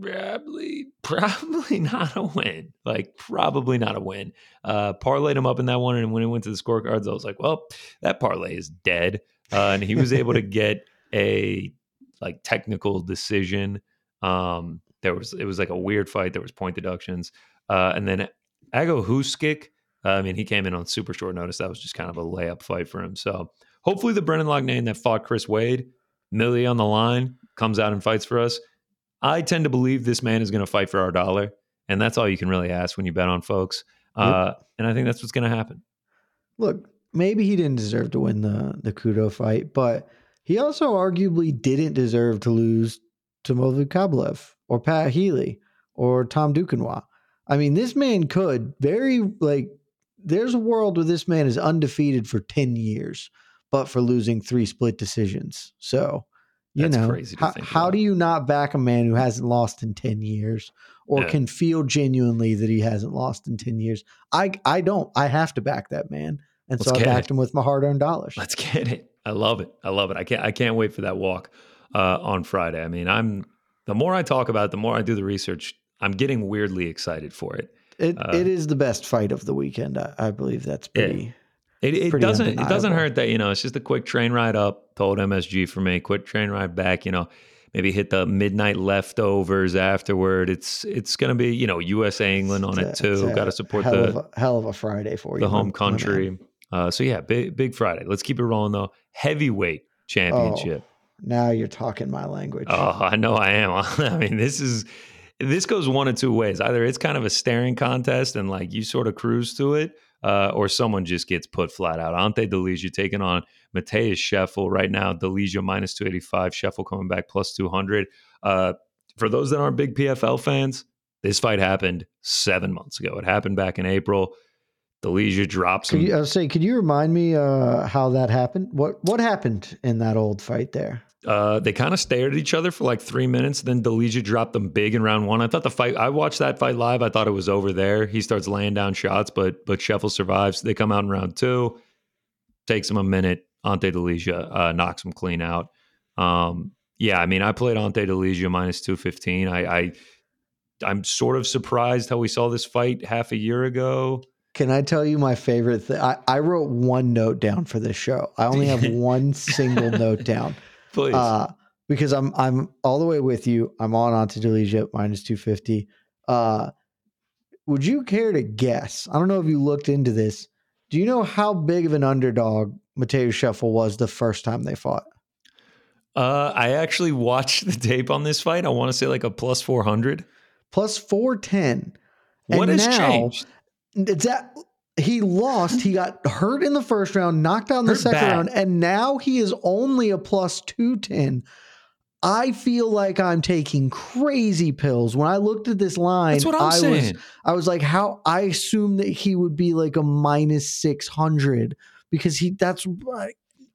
probably <laughs> probably not a win. Like probably not a win. Uh, parlayed him up in that one, and when it went to the scorecards, I was like, well, that parlay is dead. Uh, and he was able to <laughs> get a like technical decision. Um, there was it was like a weird fight. There was point deductions, uh, and then Ago Huskić. uh, I mean, he came in on super short notice. That was just kind of a layup fight for him. So hopefully, the Brendan Loughnane that fought Chris Wade, Millie on the line, comes out and fights for us. I tend to believe this man is going to fight for our dollar, and that's all you can really ask when you bet on folks. Uh, and I think that's what's going to happen. look, maybe he didn't deserve to win the the Kudo fight, but he also arguably didn't deserve to lose to Movlid Khaybulaev or Pat Healy or Tom Duquesnoy. I mean, this man could very like. There's a world where this man is undefeated for ten years, but for losing three split decisions. So, you That's know, how, how do you not back a man who hasn't lost in ten years, or Yeah. can feel genuinely that he hasn't lost in ten years? I I don't. I have to back that man. And Let's so I backed it. him with my hard earned dollars. Let's get it. I love it. I love it. I can't. I can't wait for that walk uh, on Friday. I mean, I'm. The more I talk about it, the more I do the research. I'm getting weirdly excited for it. It uh, it is the best fight of the weekend. I, I believe that's pretty. It, it pretty doesn't. It doesn't hurt that you know it's just a quick train ride up. Told MSG for me. Quick train ride back. You know, maybe hit the midnight leftovers afterward. It's it's gonna be you know USA England on it it's a- too. Got to support hell the of a, hell of a Friday for you. the home country. Uh, so yeah, big big Friday. Let's keep it rolling though. Heavyweight championship. Now you're talking my language. Oh, I know I am. <laughs> I mean, this is this goes one of two ways. Either it's kind of a staring contest and like you sort of cruise to it, uh, or someone just gets put flat out. Ante Delija taking on Matheus Scheffel right now. Delija minus 285, Scheffel coming back plus 200. Uh, for those that aren't big PFL fans, this fight happened seven months ago. It happened back in April. Delija drops him. Could you, I was saying, could you remind me uh, how that happened? What what happened in that old fight there? Uh, they kind of stared at each other for like three minutes. Then Delija dropped them big in round one. I thought the fight. I watched that fight live. I thought it was over there. He starts laying down shots, but but Scheffel survives. They come out in round two. Takes him a minute. Ante Delija uh, knocks him clean out. Um, yeah, I mean, I played Ante Delija minus two fifteen. I, I I'm sort of surprised how we saw this fight half a year ago. Can I tell you my favorite thing? I, I wrote one note down for this show. I only have <laughs> one single note down. Please. Uh, because I'm I'm all the way with you. I'm on Ante Delija minus 250. Uh, would you care to guess? I don't know if you looked into this. Do you know how big of an underdog Matheus Scheffel was the first time they fought? Uh, I actually watched the tape on this fight. I want to say like a plus 400. Plus 410. What and has now, changed? It's that he lost. He got hurt in the first round, knocked out in the hurt second bad. round, and now he is only a plus 210. I feel like I'm taking crazy pills. When I looked at this line, That's what I'm I saying. was I was like, how I assumed that he would be like a minus 600 because he that's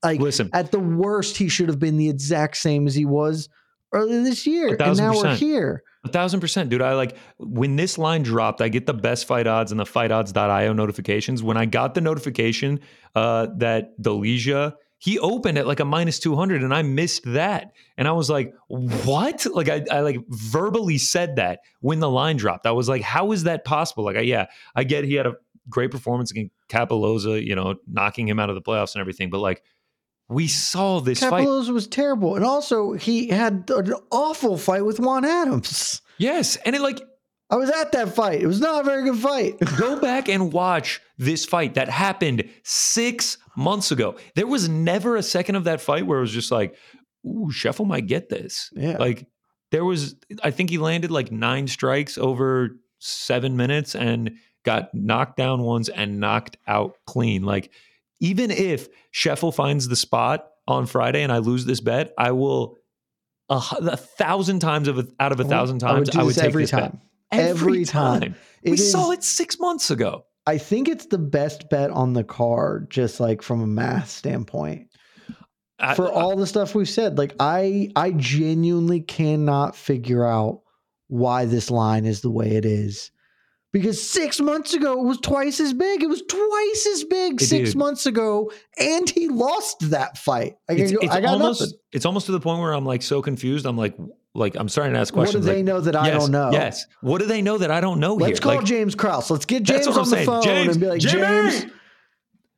like Listen. at the worst he should have been the exact same as he was earlier this year. And now we're here. A thousand percent, dude. I like when this line dropped, I get the best fight odds and the fightodds.io notifications. When I got the notification uh, that Delija, he opened at like a minus 200 and I missed that. And I was like, what? Like I, I like verbally said that when the line dropped. I was like, how is that possible? Like, I, yeah, I get he had a great performance against Cappelozza, you know, knocking him out of the playoffs and everything. But like, we saw this Cappelozza fight. was terrible, and also he had an awful fight with Juan Adams. Yes, and it like I was at that fight. It was not a very good fight. <laughs> Go back and watch this fight that happened six months ago. There was never a second of that fight where it was just like, "Ooh, Scheffel might get this." Yeah, like there was. I think he landed like nine strikes over seven minutes and got knocked down once and knocked out clean. Like even if Scheffel finds the spot on Friday and I lose this bet, I will a, a thousand times of a, out of a thousand times I would, I would take every this time. Bet. Every, every time. time. we saw it six months ago. I think it's the best bet on the card, just like from a math standpoint. I, For all the stuff we've said, like I, I genuinely cannot figure out why this line is the way it is because six months ago it was twice as big. It was twice as big it six did. months ago, and he lost that fight. I, it's, go, it's I got almost, nothing. It's almost to the point where I'm like so confused. I'm like, like I'm starting to ask questions. What do they like, know that I yes, don't know? Yes. What do they know that I don't know? Let's here? call like, James Krause. Let's get James on the saying. phone James, and be like, Jimmy! James.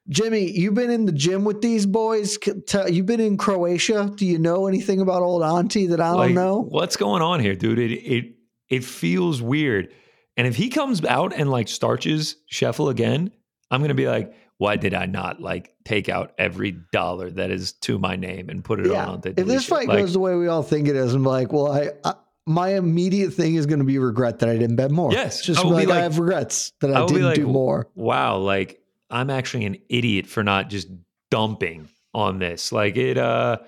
Jimmy, you've been in the gym with these boys. You've been in Croatia. Do you know anything about old auntie that I don't like, know? What's going on here, dude? It it it feels weird and if he comes out and like starches Scheffel again, I'm going to be like, why did I not like take out every dollar that is to my name and put it yeah. on? If this fight like, goes the way we all think it is, I'm like, well, I, I my immediate thing is going to be regret that I didn't bet more. Yes, just I like, like, I have regrets that I, I didn't like, do more. Wow, like I'm actually an idiot for not just dumping on this. Like it, uh,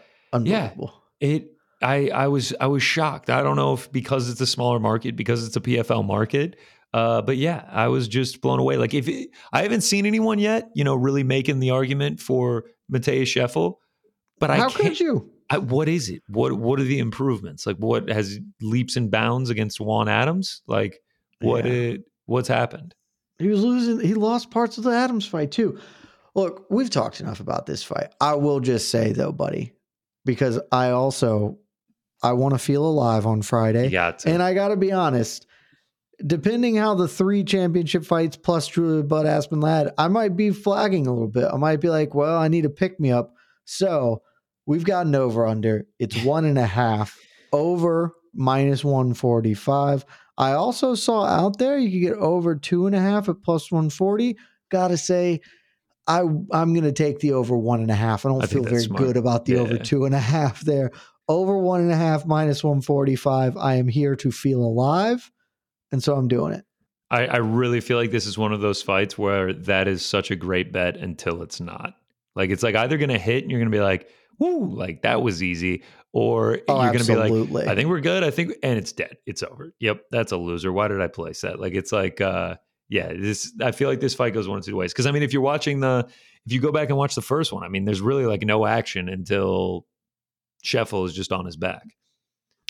yeah, it I I was I was shocked. I don't know if because it's a smaller market, because it's a PFL market. Uh, but yeah, I was just blown away. Like if it, I haven't seen anyone yet, you know, really making the argument for Matheus Scheffel. But how I could you? I, what is it? What what are the improvements? Like what has leaps and bounds against Juan Adams? Like what yeah. it, what's happened? He was losing. He lost parts of the Adams fight too. Look, we've talked enough about this fight. I will just say though, buddy, because I also I want to feel alive on Friday. And I got to be honest, depending how the three championship fights plus Julia Budd Aspen Ladd, I might be flagging a little bit. I might be like, well, I need a pick me up. So we've got an over under. It's <laughs> one and a half over minus 145. I also saw out there you could get over two and a half at plus 140. Gotta say, I I'm gonna take the over one and a half. I don't I feel very smart. good about the yeah. over two and a half there over one and a half minus 145. I am here to feel alive. And so I'm doing it. I, I really feel like this is one of those fights where that is such a great bet until it's not. Like it's like either gonna hit and you're gonna be like, woo, like that was easy, or Oh, you're gonna be like, I think we're good. I think and it's dead. It's over. Yep, that's a loser. Why did I place that? Like it's like uh yeah, this I feel like this fight goes one of two ways. Because I mean, if you're watching the if you go back and watch the first one, I mean, there's really like no action until Scheffel is just on his back.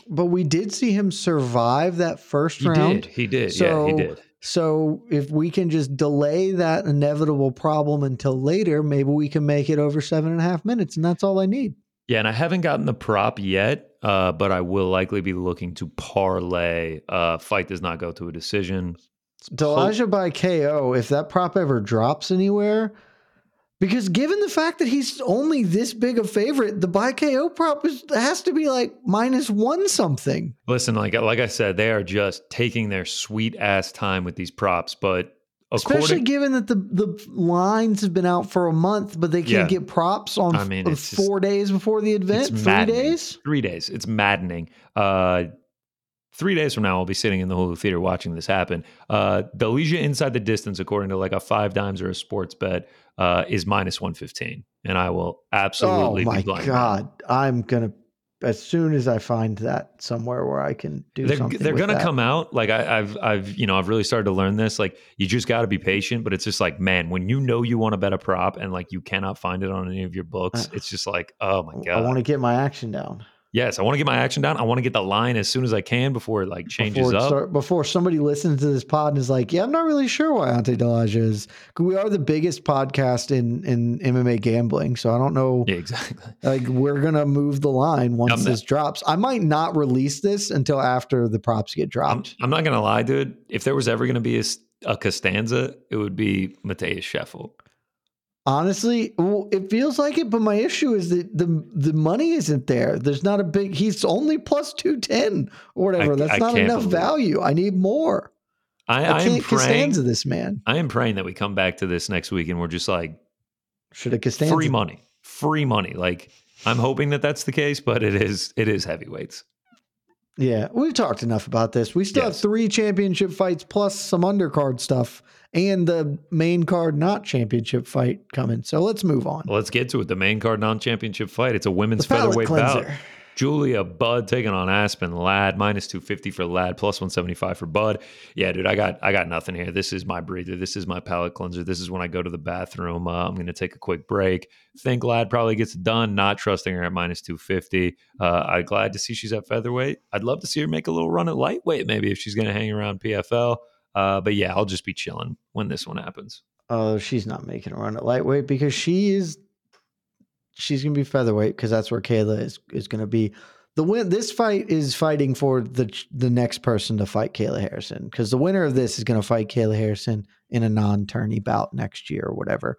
But we did see him survive that first He round. did. He did. yeah, he So- did. So if we can just delay that inevitable problem until later, maybe we can make it over seven and a half minutes, and that's all I need. Yeah, and I haven't gotten the prop yet, uh, but I will likely be looking to parlay. Uh, fight does not go to a decision. Delija by KO, if that prop ever drops anywhere, because given the fact that he's only this big a favorite, the by KO prop is, has to be like minus one something. Listen, like like I said, they are just taking their sweet ass time with these props, but Especially given that the, the lines have been out for a month, but they can't Yeah. get props on I mean, f- it's just- four days before the event. Three maddening. days? three days, it's maddening. Uh, three days from now, I'll be sitting in the Hulu theater watching this happen. Uh, Delija inside the distance, according to like a five dimes or a sports bet, uh, is minus one fifteen, and I will absolutely oh my god! I'm gonna as soon as I find that somewhere where I can do they're something. they're gonna that. come out like I, I've I've you know I've really started to learn this like you just got to be patient but it's just like man when you know you want to bet a prop and like you cannot find it on any of your books Uh, it's just like oh my god, I want to get my action down. Yes I want to get my action down I want to get the line as soon as I can before it like changes before, it up start- before somebody listens to this pod and is like, "Yeah, I'm not really sure why Ante Delija is." We are the biggest podcast in in MMA gambling, so I don't know. yeah exactly Like, we're gonna move the line once I'm not- this drops. I might not release this until after the props get I'm, dropped. I'm not gonna lie dude if there was ever gonna be a Costanza it would be Matheus Scheffel Honestly, well, it feels like it, but my issue is that the the money isn't there. There's not a big. He's only plus two ten or whatever. I- That's I not enough believe it. value. I need more. I, I, I can't praying Costanza this man. I am praying that we come back to this next week and we're just like Should have Costanza. free money free money like i'm hoping that that's the case but it is it is heavyweights Yeah, we've talked enough about this. We still have three championship fights plus some undercard stuff and the main card not championship fight coming. So let's move on. let's get to it the main card non-championship fight it's a women's The featherweight bout. Julia budd taking on aspen ladd minus 250 for ladd plus 175 for budd yeah dude i got i got nothing here. This is my breather. This is my palate cleanser. This is when i go to the bathroom. Uh, i'm gonna take a quick break. Think ladd probably gets done not trusting her at minus 250 uh, i'm glad to see she's at featherweight. I'd love to see her make a little run at lightweight maybe if she's gonna hang around pfl uh, but yeah, I'll just be chilling when this one happens. Oh, she's not making a run at lightweight because she is. She's gonna be featherweight because that's where Kayla is is gonna be. The win. This fight is fighting for the the next person to fight Kayla Harrison because the winner of this is gonna fight Kayla Harrison in a non tourney bout next year or whatever.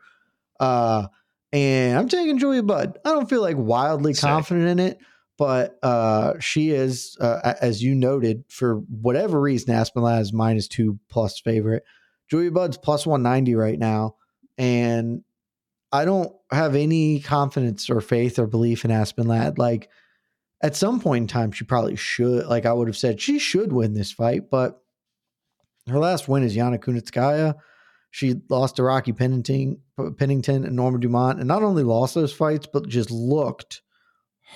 Uh, and I'm taking Julia Budd. I don't feel like wildly Same. confident in it, but uh, she is, uh, as you noted, for whatever reason, Aspen Ladd is minus two plus favorite. Julia Budd's plus 190 right now. And I don't have any confidence or faith or belief in Aspen Ladd. Like at some point in time, she probably should. Like I would have said, she should win this fight, but her last win is Yana Kunitskaya. She lost to Rocky Pennington, Pennington and Norma Dumont, and not only lost those fights, but just looked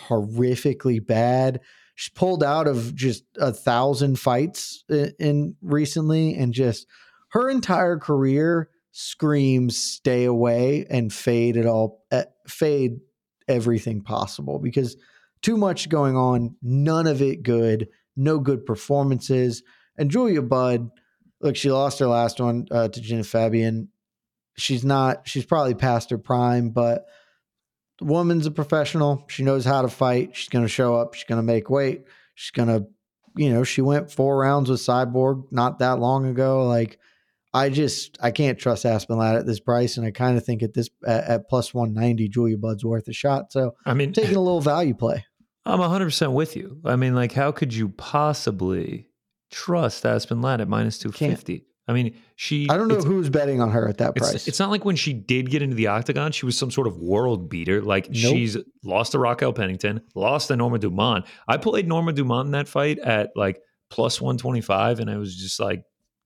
horrifically bad. She's pulled out of just a thousand fights in, in recently, and just her entire career screams stay away and fade it all, eh, fade everything possible because too much going on, none of it good, no good performances. And Julia Budd, look, she lost her last one uh, to Jenna Fabian. She's not, she's probably past her prime, but the woman's a professional. She knows how to fight. She's going to show up. She's going to make weight. She's going to, you know, she went four rounds with Cyborg not that long ago. Like, I just I can't trust Aspen Ladd at this price, and I kind of think at this at, at plus one ninety, Julia Budd's worth a shot. So I mean, I'm taking a little value play. I'm 100% with you. I mean, like, how could you possibly trust Aspen Ladd at minus 250? I mean, she. I don't know who's betting on her at that It's, price. it's not like when she did get into the octagon, she was some sort of world beater. Like Nope. she's lost to Raquel Pennington, lost to Norma Dumont. I played Norma Dumont in that fight at like plus 125, and I was just like,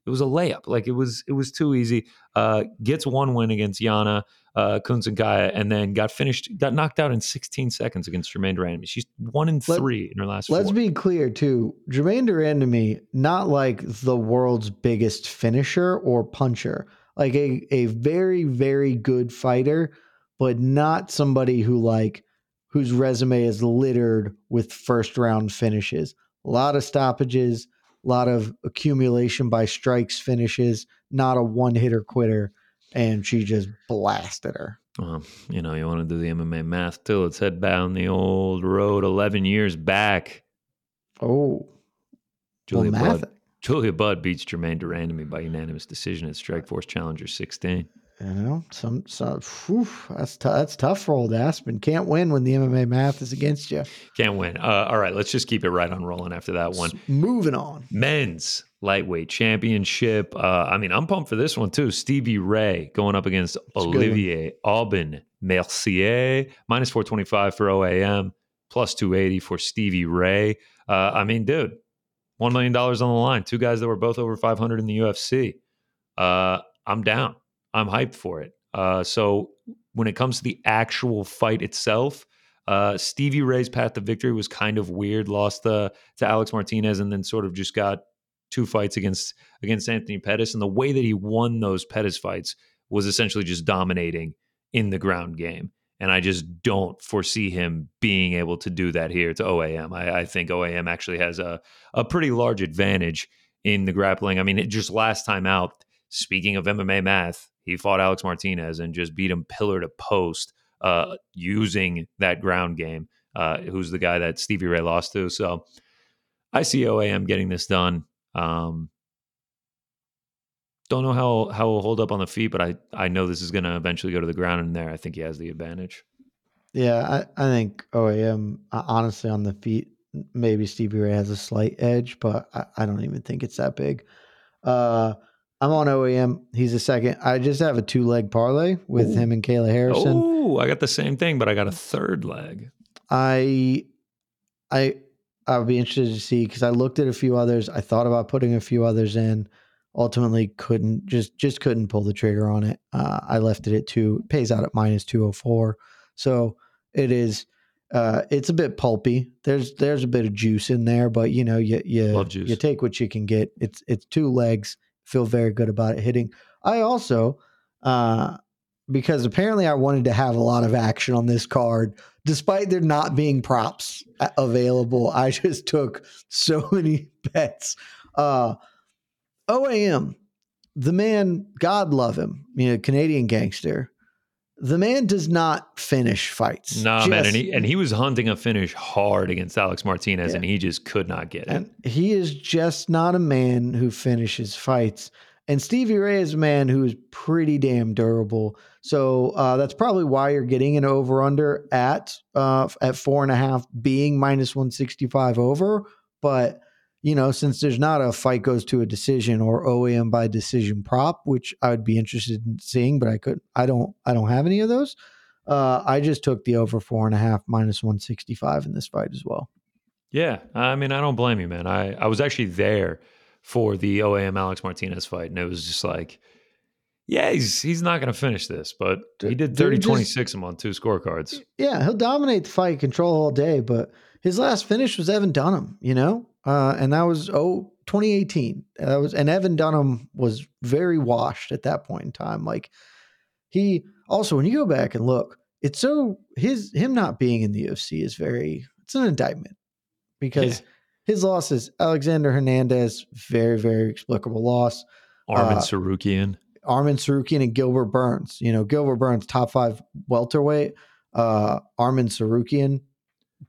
it was a layup. Like it was it was too easy. Uh, gets one win against Yana uh, Kunitskaya, and then got finished, got knocked out in 16 seconds against Germaine de Randamie. She's one in Let- three in her last. Let's four. be clear too. Germaine de Randamie, not like the world's biggest finisher or puncher, like a a very very good fighter, but not somebody who like whose resume is littered with first round finishes. A lot of stoppages, a lot of accumulation by strikes finishes. Not a one hitter quitter, and she just blasted her. Well, you know, you want to do the MMA math too. Let's head down the old road 11 years back. Oh, Julia well, math. Budd. Julia Budd beats Germaine de Randamie by unanimous decision at Strikeforce Challenger 16. You know, some, some whew, that's t- that's tough for old Aspen. Can't win when the MMA math is against you. Can't win. Uh, all right, let's just keep it right on rolling after that one. S- Moving on. Men's lightweight championship. Uh, I mean, I'm pumped for this one too. Stevie Ray going up against. Olivier Aubin Mercier, minus 425 for OAM, plus 280 for Stevie Ray. Uh, I mean, dude, $1 million on the line. Two guys that were both over 500 in the UFC. Uh, I'm down. I'm hyped for it. Uh, so when it comes to the actual fight itself, uh, Stevie Ray's path to victory was kind of weird. Lost uh, to Alex Martinez and then sort of just got two fights against against Anthony Pettis. And the way that he won those Pettis fights was essentially just dominating in the ground game. And I just don't foresee him being able to do that here to OAM. I, I think OAM actually has a, a pretty large advantage in the grappling. I mean, it just last time out, speaking of MMA math, he fought Alex Martinez and just beat him pillar to post uh, using that ground game, uh, who's the guy that Stevie Ray lost to. So I see OAM getting this done. Um, don't know how how he'll hold up on the feet, but I I know this is going to eventually go to the ground, and there I think he has the advantage. Yeah, I, I think OAM, uh, honestly, on the feet, maybe Stevie Ray has a slight edge, but I, I don't even think it's that big. Uh, I'm on OAM. He's a second. I just have a two leg parlay with Ooh. him and Kayla Harrison. Oh, I got the same thing, but I got a third leg. I, I, I would be interested to see because I looked at a few others. I thought about putting a few others in. Ultimately, couldn't just just couldn't pull the trigger on it. Uh, I left it at two. It pays out at minus two hundred four. So it is. Uh, it's a bit pulpy. There's there's a bit of juice in there, but you know you you Love juice. you take what you can get. It's it's two legs. Feel very good about it hitting. I also uh, because apparently I wanted to have a lot of action on this card, despite there not being props available. I <laughs> just took so many <laughs> bets. Uh, OAM, the man, God love him, you know, Canadian gangster. The man does not finish fights. Nah, man, and he and he was hunting a finish hard against Alex Martinez, Yeah. and he just could not get it. He is just not a man who finishes fights. And Stevie Ray is a man who is pretty damn durable. So uh, that's probably why you're getting an over under at uh, at four and a half, being minus one sixty five over. But you know, since there's not a fight goes to a decision or OAM by decision prop, which I would be interested in seeing, but I could, I don't, I don't have any of those. Uh, I just took the over four and a half minus one sixty five in this fight as well. Yeah, I mean, I don't blame you, man. I, I was actually there for the OAM Alex Martinez fight, and it was just like, yeah, he's he's not going to finish this, but he did dude 30 just- 26 him on two scorecards. Yeah, he'll dominate the fight, control all day, but his last finish was Evan Dunham, you know? Uh, and that was oh 2018. That was and Evan Dunham was very washed at that point in time. Like he also when you go back and look, it's so his him not being in the UFC is very it's an indictment because Yeah. his losses, Alexander Hernandez, very, very explicable loss. Arman Uh, Tsarukyan. Arman Tsarukyan and Gilbert Burns. You know, Gilbert Burns, top five welterweight. Uh, Arman Tsarukyan,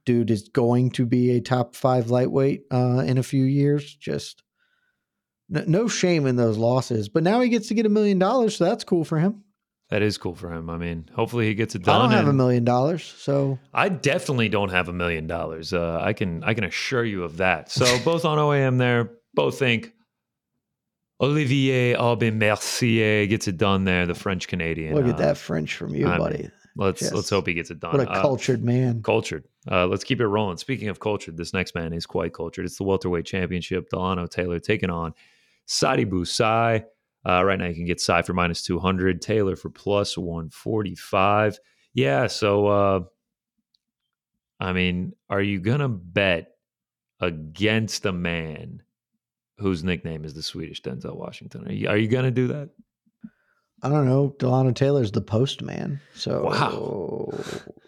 dude, is going to be a top five lightweight uh, in a few years. Just n- no shame in those losses. But now he gets to get a million dollars, so that's cool for him. That is cool for him. I mean, hopefully he gets it done. I don't have a million dollars, so I definitely don't have a million dollars. Uh, I can I can assure you of that. So <laughs> both on OAM there, both think Olivier Aubin Mercier gets it done there, the French Canadian. look Uh, at that French from you, I mean, buddy. Let's Yes. let's hope he gets it done. What a Uh, cultured man. Cultured. Uh, let's keep it rolling. Speaking of cultured, this next man is quite cultured. It's the welterweight championship. Delano Taylor taking on Sadibou Sy. Uh, right now, you can get Sy for minus 200, Taylor for plus 145. Yeah, so, uh, I mean, are you going to bet against a man whose nickname is the Swedish Denzel Washington? Are you, are you going to do that? I don't know. Delano Taylor's the postman. So, Wow.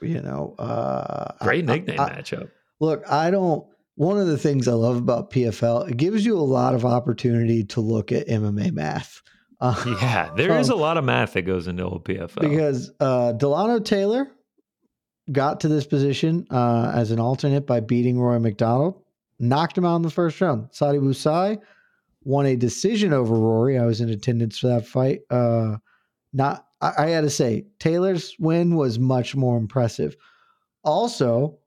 you know, uh, Great I- I- nickname I- matchup. Look, I don't. One of the things I love about PFL, it gives you a lot of opportunity to look at MMA math. Uh, <laughs> Yeah, there is a um, lot of math that goes into old PFL. because uh, Delano Taylor got to this position uh, as an alternate by beating Rory MacDonald, knocked him out in the first round. Sadibou Sy won a decision over Rory. I was in attendance for that fight. Uh, not, I, I got to say, Taylor's win was much more impressive. Also,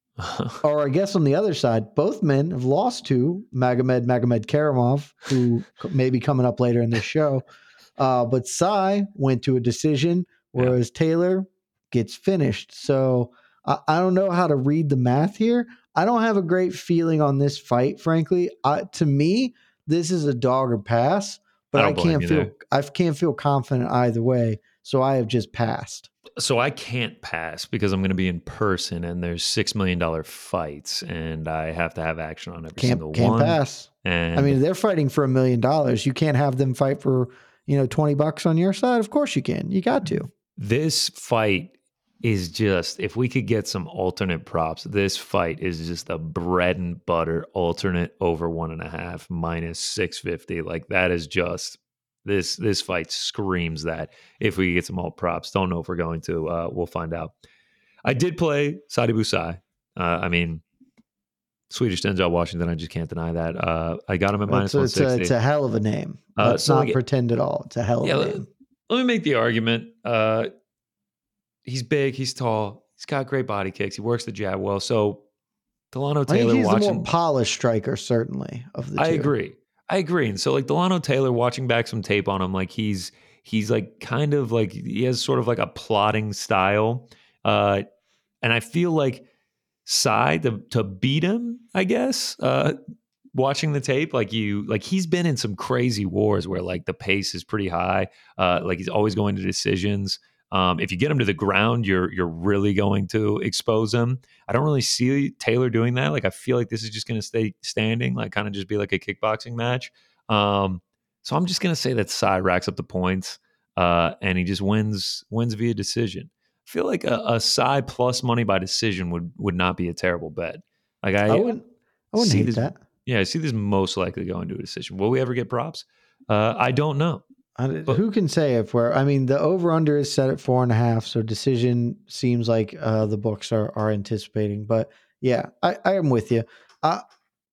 <laughs> or I guess on the other side, both men have lost to Magomed Magomedkerimov, who may be coming up later in this show. <laughs> Uh, but Sy went to a decision, whereas Taylor gets finished. So I, I don't know how to read the math here. I don't have a great feeling on this fight, frankly. I, to me, this is a dog or pass, but I I, can't feel there. I can't feel confident either way. So I have just passed. so I can't pass because I'm going to be in person and there's six million dollar fights and I have to have action on every single Can't can't pass. And I mean, they're fighting for a million dollars. You can't have them fight for, you know, 20 bucks on your side. Of course you can. You got to. this fight is just if we could get some alternate props, this fight is just a bread and butter alternate over one and a half minus six fifty. Like that is just this this fight screams that if we get some alt props. Don't know if we're going to. Uh, we'll find out. I did play Sadibou Sy. Uh, I mean, Swedish Denzel Washington. I just can't deny that. Uh, I got him at minus It's, one it's, a, it's a hell of a name. Uh, Let's so not like- pretend at all. It's a hell of Yeah, a let- name. let me make the argument. Uh, he's big, he's tall, he's got great body kicks, he works the jab well. So Delano I think Taylor he's the watching, more polished striker, certainly, of the I two. agree, I agree. And so like Delano Taylor, watching back some tape on him, like he's he's like kind of like he has sort of like a plotting style, uh, and I feel like side to to beat him, I guess. Uh, watching the tape like you like he's been in some crazy wars where like the pace is pretty high uh like he's always going to decisions um if you get him to the ground you're you're really going to expose him i don't really see taylor doing that like i feel like this is just going to stay standing like kind of just be like a kickboxing match um so i'm just going to say that Sy racks up the points uh and he just wins wins via decision i feel like a, a Sy plus money by decision would would not be a terrible bet like i, I wouldn't, I wouldn't see hate this- that. yeah, I see this most likely going to a decision. Will we ever get props? Uh, I don't know. But- who can say if we're? I mean, the over under is set at four and a half, so decision seems like uh, the books are are anticipating. But yeah, I, I am with you. I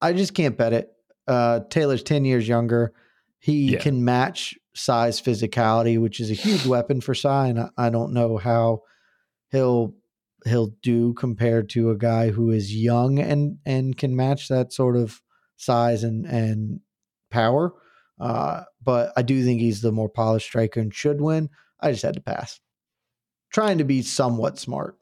I just can't bet it. Uh, Taylor's ten years younger. He Yeah. can match size physicality, which is a huge <sighs> weapon for Sy, and I, I don't know how he'll he'll do compared to a guy who is young and and can match that sort of size and and power. Uh, but I do think he's the more polished striker and should win. I just had to pass. Trying to be somewhat smart.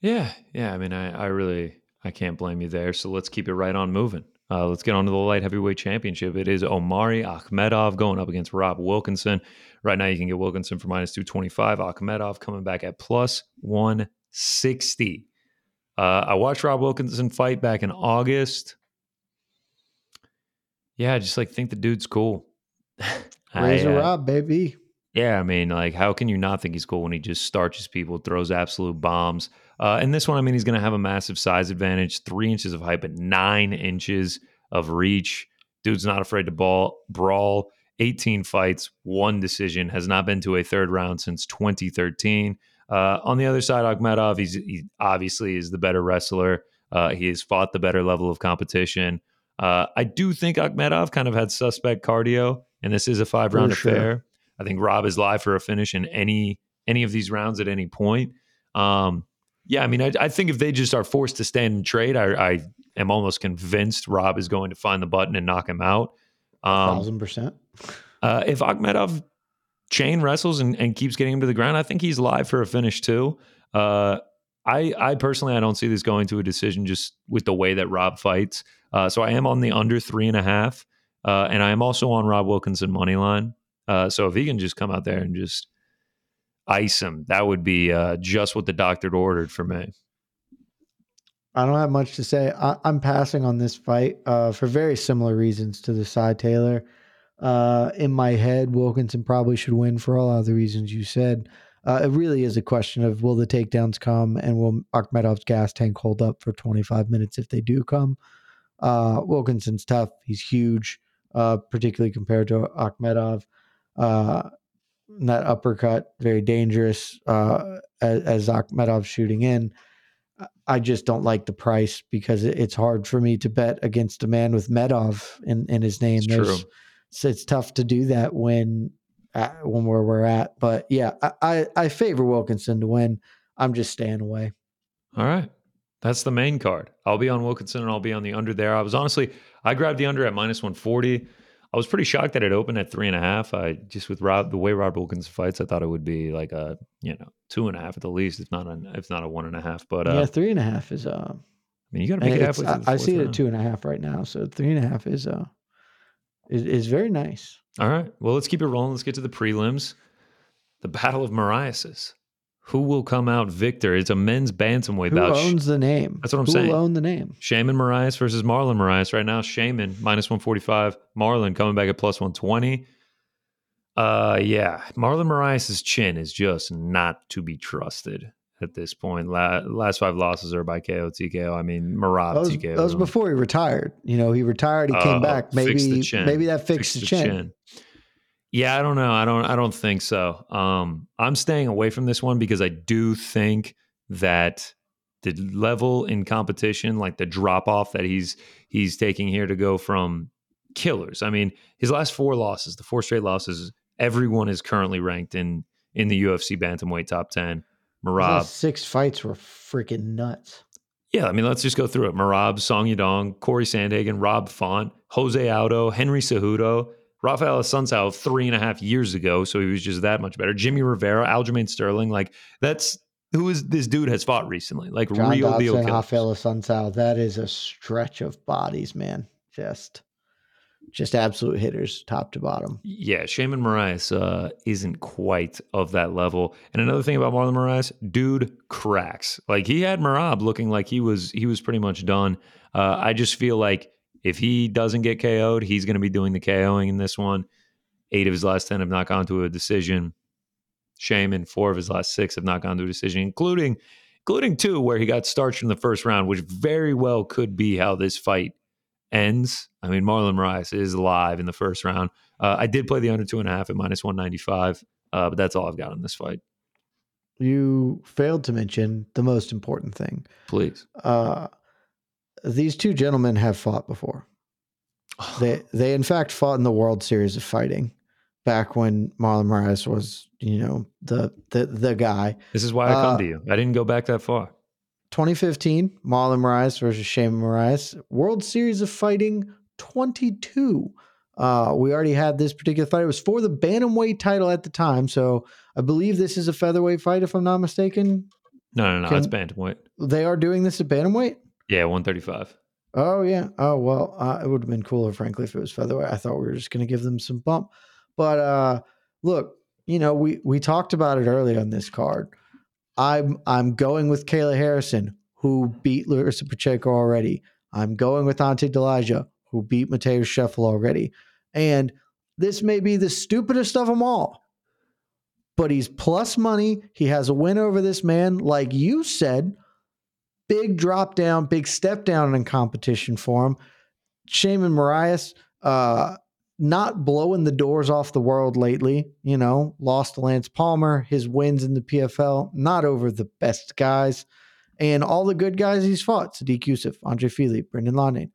Yeah, yeah. I mean, I, I really, I can't blame you there. So let's keep it right on moving. Uh, let's get on to the light heavyweight championship. It is Omari Akhmedov going up against Rob Wilkinson. Right now, you can get Wilkinson for minus 225. Akhmedov coming back at plus 160. Uh, I watched Rob Wilkinson fight back in August. Yeah, just like think the dude's cool. <laughs> I, Razor uh, Rob, baby. Yeah, I mean, like, how can you not think he's cool when he just starches people, throws absolute bombs? Uh, and this one, I mean, he's going to have a massive size advantage three inches of height, but nine inches of reach. Dude's not afraid to ball, brawl. 18 fights, one decision, has not been to a third round since 2013. Uh, on the other side, Akhmedov, he's, he obviously is the better wrestler. Uh, he has fought the better level of competition. Uh, I do think Akhmedov kind of had suspect cardio, and this is a five round sure. affair. I think Rob is live for a finish in any any of these rounds at any point. Um, yeah, I mean, I, I think if they just are forced to stand and trade, I, I am almost convinced Rob is going to find the button and knock him out. Um, Thousand percent. uh, if Akhmedov chain wrestles and, and keeps getting him to the ground, I think he's live for a finish too. Uh, I, I personally, I don't see this going to a decision just with the way that Rob fights. Uh, so I am on the under three and a half. Uh, and I am also on Rob Wilkinson money line. Uh, so if he can just come out there and just ice him, that would be uh, just what the doctor ordered for me. I don't have much to say. I, am passing on this fight uh, for very similar reasons to the side Taylor. Uh, in my head, Wilkinson probably should win for all other reasons you said. Uh, it really is a question of will the takedowns come and will Akhmedov's gas tank hold up for 25 minutes if they do come. Uh, Wilkinson's tough. He's huge, uh, particularly compared to Akhmedov. Uh, that uppercut, very dangerous uh, as, as Akhmedov's shooting in. I just don't like the price because it's hard for me to bet against a man with Medov in, in his name. It's true. So it's tough to do that when when where we're at. But yeah, I, I favor Wilkinson to win. I'm just staying away. All right. That's the main card. I'll be on Wilkinson and I'll be on the under there. I was honestly, I grabbed the under at minus 140. I was pretty shocked that it opened at three and a half. I just with Rob, the way Rob Wilkins fights, I thought it would be like a, you know, two and a half at the least, if not, a, if not a one and a half. But uh, yeah, three and a half is, uh, I mean, you got to make it halfway. I, I see it at two and a half right now. So three and a half is, uh, is, is very nice. All right. Well, let's keep it rolling. Let's get to the prelims. The Battle of Mariases. Who will come out victor? It's a men's bantamweight Who bout. owns the name? That's what I'm Who saying. Who own the name? Sheymon Moraes versus Marlon Moraes. Right now, Sheymon minus 145. Marlon coming back at plus 120. Uh, yeah, Marlon Moraes' chin is just not to be trusted at this point. La- last five losses are by KO TKO. I mean, Merab that was, TKO. That was before he retired. You know, he retired. He came Oh, back. Maybe chin. maybe that Fix fixed the, the chin. Yeah, I don't know. I don't. I don't think so. Um, I'm staying away from this one because I do think that the level in competition, like the drop off that he's he's taking here to go from killers. I mean, his last four losses, the four straight losses, everyone is currently ranked in in the UFC bantamweight top ten. His Merab, six fights were freaking nuts. yeah, I mean, let's just go through it. Merab, Song Yadong, Corey Sandhagen, Rob Font, Jose Aldo, Henry Cejudo, Rafael Assunção three and a half years ago, so he was just that much better. Jimmy Rivera, Aljamain Sterling, like that's who is this dude has fought recently, like John real deal Dodson, killers. Rafael Sunsao. That is a stretch of bodies, man. Just, just absolute hitters, top to bottom. Yeah, Sheymon Moraes uh, isn't quite of that level. And another thing about Marlon Moraes, dude cracks. Like he had Merab looking like he was he was pretty much done. Uh, I just feel like if he doesn't get KO'd, he's going to be doing the KOing in this one. Eight of his last ten have not gone to a decision. Shame, Sheymon, four of his last six have not gone to a decision, including including two where he got starched in the first round, which very well could be how this fight ends. I mean, Marlon Moraes is live in the first round. Uh, I did play the under two and a half at minus 195, uh, but that's all I've got in this fight. You failed to mention the most important thing. Please. Uh, these two gentlemen have fought before. <sighs> They they in fact fought in the World Series of Fighting back when Marlon Moraes was, you know, the the the guy. This is why I come Uh, to you. I didn't go back that far. 2015, Marlon Moraes versus Shane Moraes. World Series of Fighting 22. Uh, we already had this particular fight. It was for the bantamweight title at the time, so I believe this is a featherweight fight, if I'm not mistaken. No, no, no. Can- It's bantamweight. They are doing this at bantamweight. Yeah, 135. Oh yeah. Oh well, uh, it would have been cooler, frankly, if it was featherweight. I thought we were just going to give them some bump, but uh, look, you know, we we talked about it earlier on this card. I'm I'm going with Kayla Harrison, who beat Larissa Pacheco already. I'm going with Ante Delija, who beat Matheus Scheffel already. And this may be the stupidest of them all, but he's plus money. He has a win over this man, like you said big drop down, big step down in competition for him. Sheymon Moraes, uh, not blowing the doors off the world lately, you know, lost to Lance Palmer, his wins in the PFL, not over the best guys, and all the good guys he's fought, Sodiq Yusuff, Andre Fili, Brendan.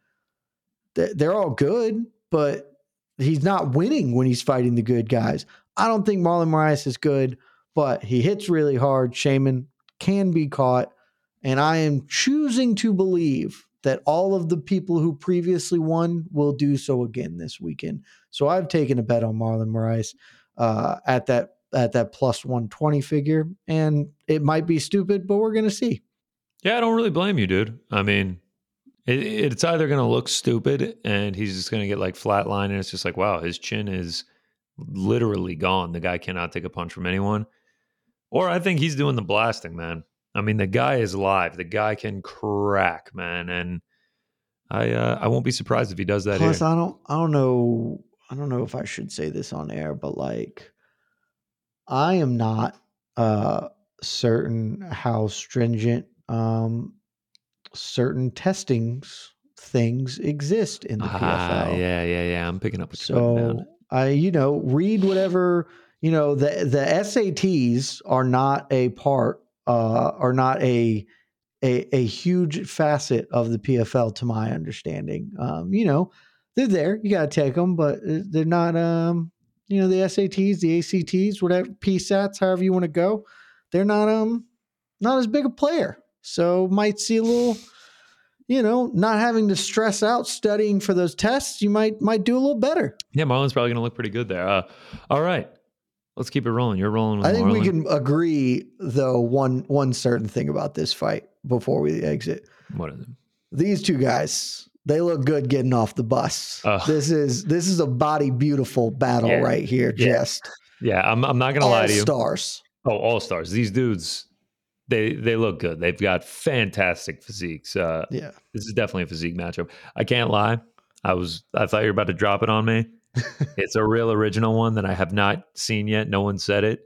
They're, they're all good, but he's not winning when he's fighting the good guys. I don't think Marlon Moraes is good, but he hits really hard. Sheymon can be caught. And I am choosing to believe that all of the people who previously won will do so again this weekend. So I've taken a bet on Marlon Moraes uh, at that at that plus 120 figure. And it might be stupid, but we're gonna see. Yeah, I don't really blame you, dude. I mean, It, it's either going to look stupid and he's just going to get like flatline and it's just like, wow, his chin is literally gone. The guy cannot take a punch from anyone. Or I think he's doing the blasting, man. I mean, the guy is live. The guy can crack, man, and I uh, I won't be surprised if he does that. Plus, here. I don't I don't know I don't know if I should say this on air, but like I am not uh certain how stringent um certain testings things exist in the PFL. Ah, yeah, yeah, yeah. I'm picking up So. I, you know, read whatever you know. The the SATs are not a part, uh, are not a a a huge facet of the PFL, to my understanding. Um, you know, they're there. You got to take them, but uh, they're not. Um, you know, the SATs, the ACTs, whatever PSATs, however you want to go, they're not um not as big a player. So might see a little you know, not having to stress out studying for those tests, you might might do a little better. Yeah, Marlon's probably going to look pretty good there. Uh, all right, let's keep it rolling. You're rolling with I think Marlon. we can agree though one one certain thing about this fight before we exit. What is it? These two guys, they look good getting off the bus. Ugh. This is this is a body beautiful battle Yeah. right here. Yeah. Just Yeah, I'm. I'm not going to lie to you. stars. Oh, all stars. These dudes, they they look good. They've got fantastic physiques. Uh, Yeah. this is definitely a physique matchup. I can't lie. I was. I thought you were about to drop it on me. It's a real original one that I have not seen yet. No one said it,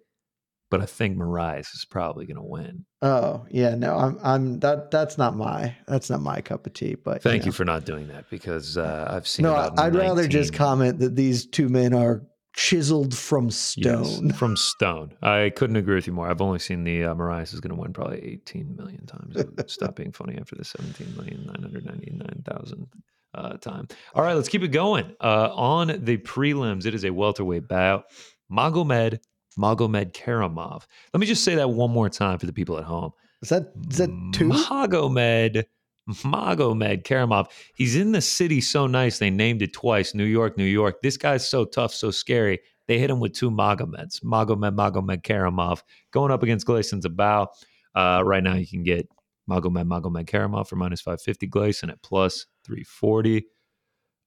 but I think Mariah is probably going to win. Oh yeah, no, I'm I'm that that's not my that's not my cup of tea. But Thank know. you for not doing that because uh, I've seen. No, I'd rather just comment that these two men are chiseled from Yes, stone. from stone. I couldn't agree with you more. I've only seen the uh, is going to win probably 18 million times. Stop being funny after the 17 million 999,000 uh, time. All right, let's keep it going. Uh, on the prelims, it is a welterweight bout. Magomed Magomedkerimov. Let me just say that one more time for the people at home. Is that is that two? Magomed Magomedkerimov. He's in the city so nice they named it twice. New York, New York. This guy's so tough, so scary. They hit him with two Magomeds. Magomed Magomedkerimov going up against Gleison Tibau. Uh, right now, you can get Magomed Magomedkerimov for minus 550, Gleison at plus 340.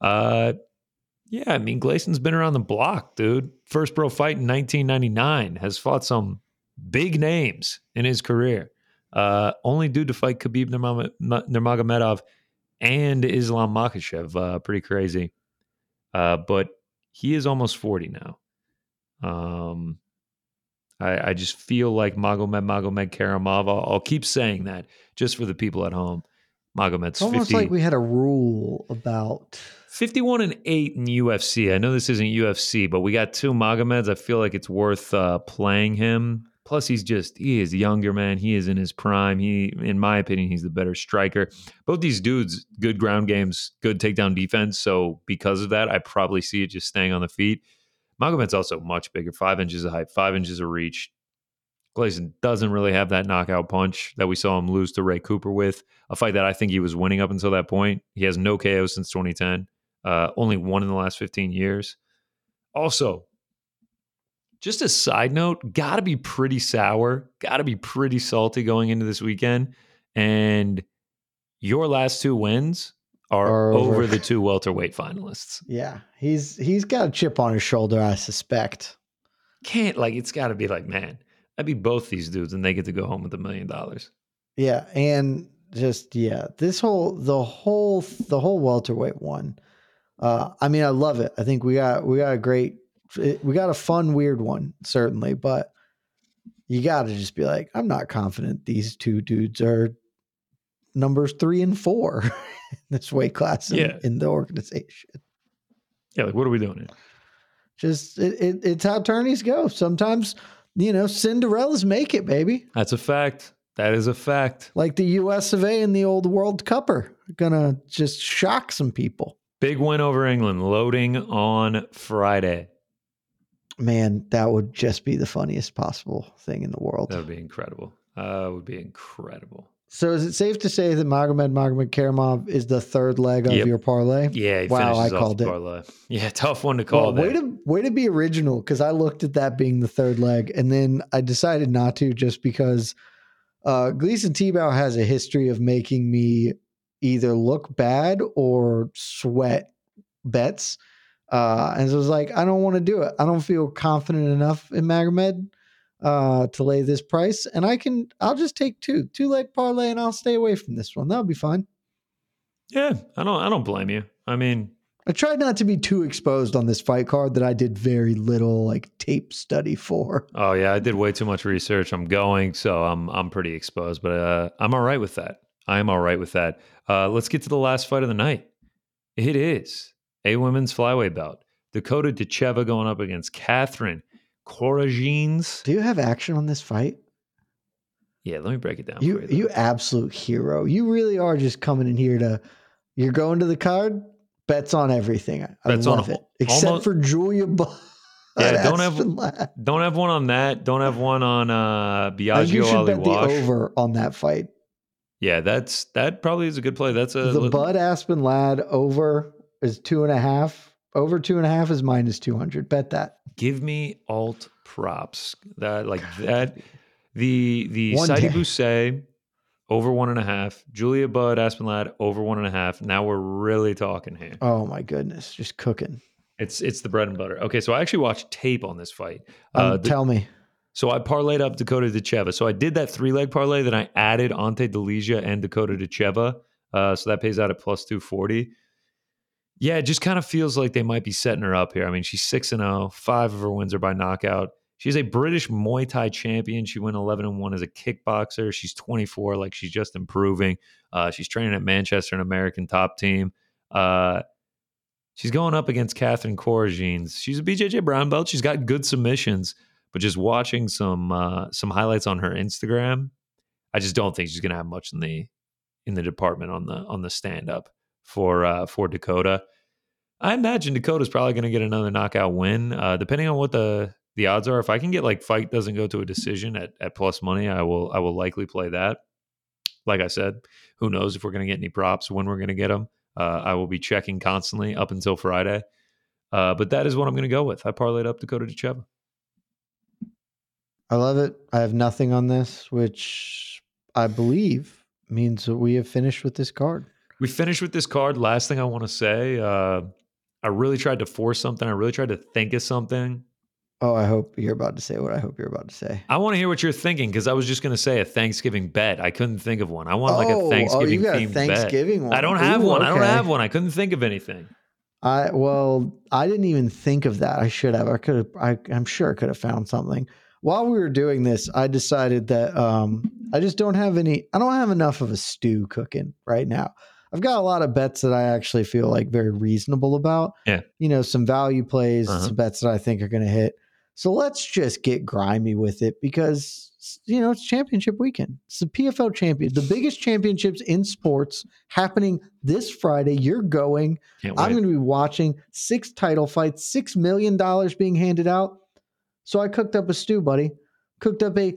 Uh, yeah, I mean, Gleison's been around the block, dude. First pro fight in 1999, has fought some big names in his career. Uh, only dude to fight Khabib Nurmag- Nurmagomedov and Islam Makhachev. Uh, pretty crazy. Uh, but he is almost 40 now. Um, I, I just feel like Magomed Magomedkerimov. I'll, I'll keep saying that just for the people at home. Magomed's It's almost 50, like we had a rule about 51 and 8 in UFC. I know this isn't UFC, but we got two Magomeds. I feel like it's worth uh, playing him. Plus, he's just, he is a younger, man. He is in his prime. He, in my opinion, he's the better striker. Both these dudes, good ground games, good takedown defense. So, because of that, I probably see it just staying on the feet. Magomed's also much bigger, five inches of height, five inches of reach. Gleison doesn't really have that knockout punch that we saw him lose to Ray Cooper with, a fight that I think he was winning up until that point. He has no KO since 2010, uh, only one in the last 15 years. Also, just a side note, got to be pretty sour, got to be pretty salty going into this weekend. And your last two wins are, Are over. over the <laughs> two welterweight finalists. yeah. He's he's got a chip on his shoulder, I suspect. Can't, like, it's got to be like, man, I'd be both these dudes and they get to go home with a million dollars. Yeah, and just yeah, this whole the whole the whole welterweight one. Uh, I mean, I love it. I think we got we got a great, we got a fun weird one certainly, but you got to just be like, I'm not confident these two dudes are numbers three and four <laughs> in this weight class in, Yeah. in the organization. Yeah, like, what are we doing here? Just it, it, it's how tourneys go. Sometimes you know Cinderellas make it, baby. That's a fact. That is a fact. Like the U.S. of A. and the old World Cupper, gonna just shock some people. Big win over England, loading on Friday. Man, that would just be the funniest possible thing in the world. That would be incredible. Uh, would be incredible. So, is it safe to say that Magomed Magomedkerimov is the third leg of Yep. your parlay? Yeah, he Wow, I off called it. parlay. <laughs> Yeah, tough one to call. Well, way to way to be original because I looked at that being the third leg, and then I decided not to just because uh, Gleison Tibau has a history of making me either look bad or sweat bets. Uh, and so I was like, I don't want to do it. I don't feel confident enough in Magomed uh, to lay this price. And I can, I'll just take two, two leg parlay, and I'll stay away from this one. That'll be fine. Yeah, I don't. I don't blame you. I mean, I tried not to be too exposed on this fight card that I did very little like tape study for. Oh yeah, I did way too much research. I'm going, so I'm I'm pretty exposed, but uh, I'm all right with that. I am all right with that. Uh, let's get to the last fight of the night. It is a women's flyweight bout. Dakota Ditcheva going up against Catherine Corogenes. Do you have action on this fight? Yeah, let me break it down. You for you, you absolute hero. You really are just coming in here to. You're going to the card. Bets on everything. I Bets love al- it, except almost- for Julia. Budd. <laughs> Yeah, don't have- Aspen Ladd. Don't have one on that. Don't have one on uh, I you Biagio should Ali bet the Walsh. over on that fight. Yeah, that's that probably is a good play. That's a the Budd Aspen Ladd over is two and a half. Over two and a half is minus two hundred. Bet that. give me alt props that like that the the day. Bousset over one and a half Julia Budd Aspen Ladd over one and a half now we're really talking here Oh my goodness, just cooking. it's it's the bread and butter okay so I actually watched tape on this fight Um, uh, the- tell me. so I parlayed up Dakota Ditcheva so I did that three leg parlay then I added Ante Delija and Dakota Ditcheva uh, so that pays out at plus 240 yeah, it just kind of feels like they might be setting her up here. I mean, she's 6 and 0, 5 of her wins are by knockout. She's a British Muay Thai champion. She went 11 and 1 as a kickboxer. She's 24, like she's just improving. Uh, she's training at Manchester, an American top team. Uh, she's going up against Catherine Corogenes. She's a BJJ brown belt. She's got good submissions, but just watching some uh, some highlights on her Instagram, I just don't think she's going to have much in the in the department on the on the stand up for uh, for Dakota. I imagine Dakota's probably going to get another knockout win, uh, depending on what the the odds are. If I can get like fight doesn't go to a decision at, at plus money, I will I will likely play that. Like I said, who knows if we're going to get any props when we're going to get them. Uh, I will be checking constantly up until Friday. Uh, but that is what I'm going to go with. I parlayed up Dakota Ditcheva. I love it. I have nothing on this, which I believe means that we have finished with this card. We finished with this card. Last thing I want to say, uh, I really tried to force something. I really tried to think of something. Oh, I hope you're about to say what I hope you're about to say. I want to hear what you're thinking because I was just going to say a Thanksgiving bet. I couldn't think of one. I want like oh, a Thanksgiving oh, you got a themed Thanksgiving bet. one. I don't have Ooh, one. I don't okay. have one. I couldn't think of anything. I well, I didn't even think of that. I should have. I could have. I, I'm sure I could have found something. While we were doing this, I decided that um, I just don't have any. I don't have enough of a stew cooking right now. I've got a lot of bets that I actually feel like very reasonable about. Yeah. you know, some value plays, Uh-huh. some bets that I think are going to hit. So let's just get grimy with it because you know it's championship weekend. It's the PFL champion, the biggest championships in sports happening this Friday. You're going. I'm going to be watching six title fights, six million dollars being handed out. So I cooked up a stew, buddy. Cooked up a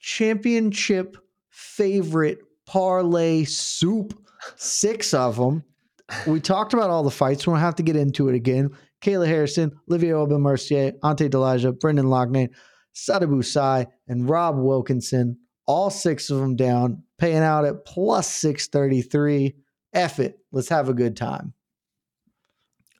championship favorite parlay soup, six of them. We talked about all the fights. We don't have to get into it again. Kayla Harrison, Olivier Aubin Mercier, Ante Delija, Brendan Loughnane, Sadibou Sy, and Rob Wilkinson. All six of them down, paying out at plus 633. F it. Let's have a good time.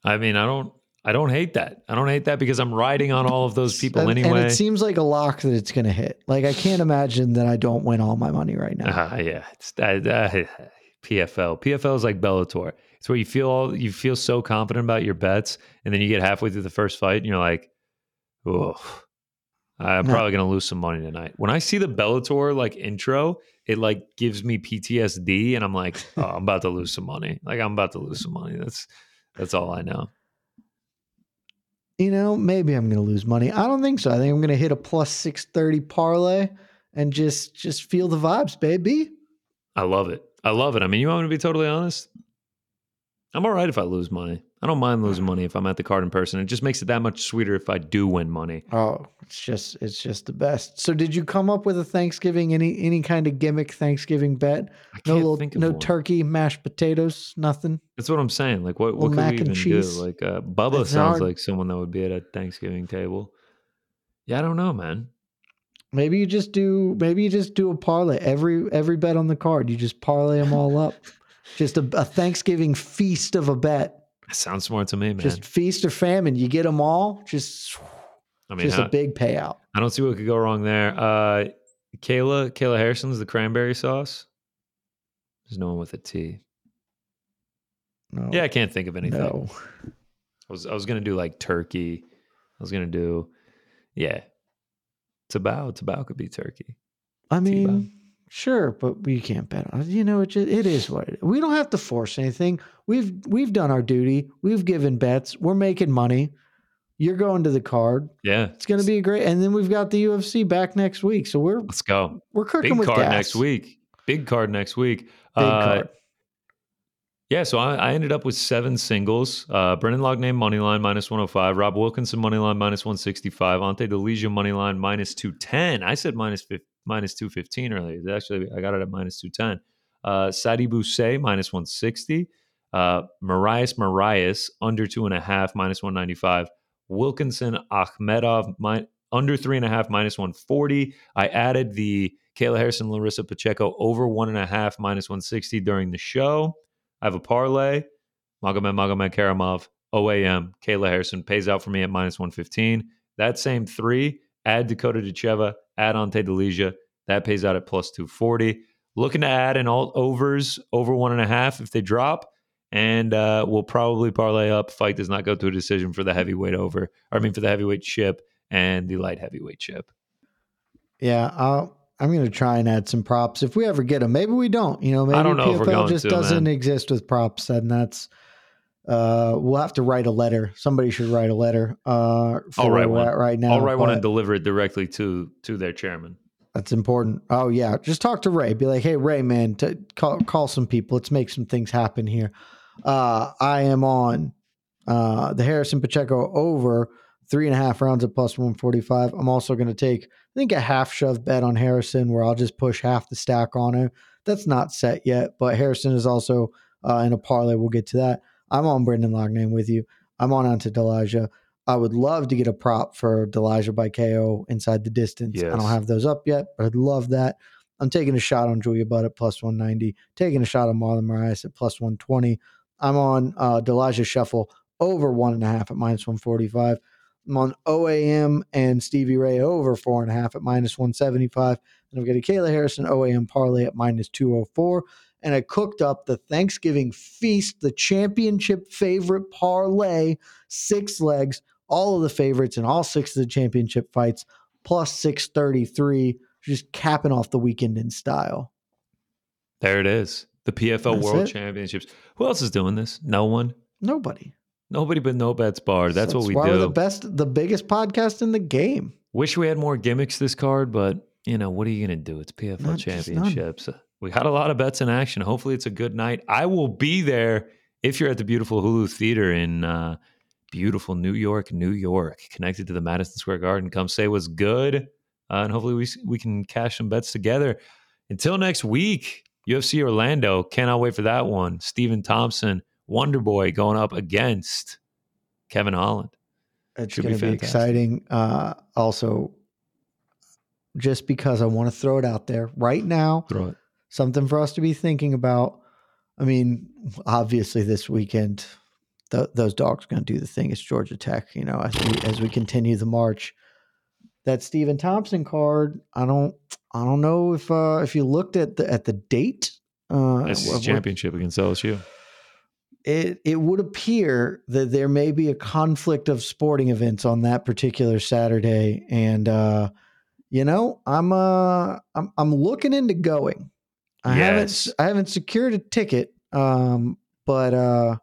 I mean, I don't. I don't hate that. I don't hate that because I'm riding on all of those <laughs> people and, anyway. And it seems like a lock that it's going to hit. Like I can't imagine that I don't win all my money right now. Ah, yeah, it's uh, uh, PFL. PFL is like Bellator. It's where you feel all you feel so confident about your bets, and then you get halfway through the first fight, and you're like, "Oh, I'm No. probably gonna lose some money tonight." When I see the Bellator like intro, it like gives me PTSD, and I'm like, "Oh, I'm about to lose some money. Like I'm about to lose some money." That's that's all I know. You know, maybe I'm going to lose money. I don't think so. I think I'm going to hit a plus 630 parlay and just just feel the vibes, baby. I love it. I love it. I mean, you want me to be totally honest? I'm all right if I lose money. I don't mind losing money if I'm at the card in person. It just makes it that much sweeter if I do win money. Oh, it's just it's just the best. So did you come up with a Thanksgiving any any kind of gimmick Thanksgiving bet? No little no one. turkey, mashed potatoes, nothing. That's what I'm saying. Like, what, what could we even do? Like, uh, Bubba sounds hard. like someone that would be at a Thanksgiving table. Yeah, I don't know, man. Maybe you just do maybe you just do a parlay. Every every bet on the card, you just parlay them all up. <laughs> Just a, a Thanksgiving feast of a bet. That sounds smart to me, man. Just feast or famine. You get them all. Just, I mean, just how- a big payout. I don't see what could go wrong there. Uh, Kayla, Kayla Harrison's the cranberry sauce. There's no one with a T. No, Yeah, I can't think of anything. no. I was I was gonna do like turkey. I was gonna do, yeah, Tibau. Tibau could be turkey. I mean, sure, but we can't bet on it. You know, it, just, it is what it is. We don't have to force anything. We've we've done our duty. We've given bets. We're making money. You're going to the card. Yeah, It's going to be a great. And then we've got the UFC back next week. So we're Let's go. we're cooking Big with card gas. next week. Big card next week. Big Uh, card. Yeah, so I, I ended up with seven singles. Uh, Brendan Loughnane money line minus 105. Rob Wilkinson money line minus 165. Ante Delija money line minus 210. I said minus, fif- minus 215 earlier. Actually, I got it at minus 210. Uh, Sadibou Sy minus 160. Uh, Moraes Moraes under two and a half minus 195. Wilkinson Akhmedov under three and a half minus 140. I added the Kayla Harrison Larissa Pacheco over one and a half minus 160 during the show. I have a parlay. Magomed Magomedkerimov, OAM, Kayla Harrison pays out for me at minus 115. That same three, add Dakota Ditcheva, add Ante Delija. That pays out at plus 240. Looking to add an alt overs over one and a half if they drop. And uh, we'll probably parlay up. Fight does not go to a decision for the heavyweight over, I mean, for the heavyweight chip and the light heavyweight chip. Yeah, I'll, I'm going to try and add some props if we ever get them. Maybe we don't. You know, maybe I don't know PFL just to, doesn't man. exist with props, and that's. Uh, we'll have to write a letter. Somebody should write a letter. Uh, for I'll write one. right now. I'll write one and deliver it directly to to their chairman. That's important. Oh yeah, just talk to Ray. Be like, hey Ray, man, t- call call some people. Let's make some things happen here. Uh, I am on uh, the Harrison Pacheco over three and a half rounds at plus one forty five. I'm also going to take, I think, a half shove bet on Harrison where I'll just push half the stack on him. That's not set yet, but Harrison is also uh, in a parlay. We'll get to that. I'm on Brendan Loughnane with you. I'm on Ante Delija. I would love to get a prop for Delija by KO inside the distance. I don't have those up yet, but I'd love that. I'm taking a shot on Julia Budd at plus 190, taking a shot on Marlon Moraes at plus 120. I'm on uh, Delija Scheffel over one and a half at minus 145. I'm on OAM and Stevie Ray over four and a half at minus 175. And I've getting Kayla Harrison OAM parlay at minus 204. And I cooked up the Thanksgiving feast, the championship favorite parlay, six legs, all of the favorites in all six of the championship fights, plus 633, just capping off the weekend in style. There it is. The PFL That's World it. Championships. Who else is doing this? No one. Nobody. Nobody but No Bets Barred. That's what we why we're do. the best, the biggest podcast in the game. Wish we had more gimmicks this card, but you know what are you going to do? It's PFL Not just none. Championships. We had a lot of bets in action. Hopefully, it's a good night. I will be there if you're at the beautiful Hulu Theater in uh, beautiful New York, New York, connected to the Madison Square Garden. Come say what's good, uh, and hopefully we we can cash some bets together. Until next week, UFC Orlando. Cannot wait for that one. Stephen Thompson, Wonder Boy, going up against Kevin Holland. Should be going to be, fantastic. exciting. Uh, also, just because I want to throw it out there right now, Throw it. something for us to be thinking about. I mean, obviously, this weekend, th- those dogs are going to do the thing. It's Georgia Tech, you know, as we as we continue the march. That Stephen Thompson card, I don't, I don't know if uh, if you looked at the at the date. Uh, This of is championship against LSU. It it would appear that there may be a conflict of sporting events on that particular Saturday, and uh, you know, I'm uh, I'm I'm looking into going. I Yes. haven't I haven't secured a ticket, um, but uh,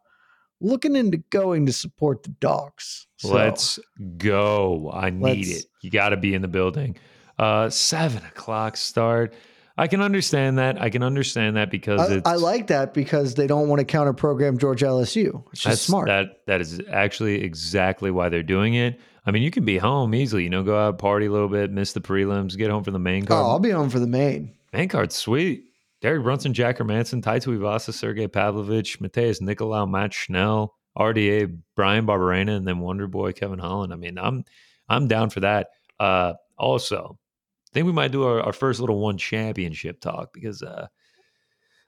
looking into going to support the dogs. So, Let's go. I need it. You got to be in the building. Uh, seven o'clock start. I can understand that. I can understand that because I, it's I like that because they don't want to counter program George LSU. It's just smart. That that is actually exactly why they're doing it. I mean, you can be home easily. You know, go out party a little bit, miss the prelims, get home for the main card. oh. I'll be home for the main. main card, sweet. Derek Brunson, Jack Hermansson, Tai Tuivasa, Sergey Pavlovich, Matheus Nicolau, Matt Schnell, RDA, Bryan Barberena, and then Wonder Boy Kevin Holland. I mean, I'm I'm down for that. Uh, also, think we might do our, our first little one championship talk because uh,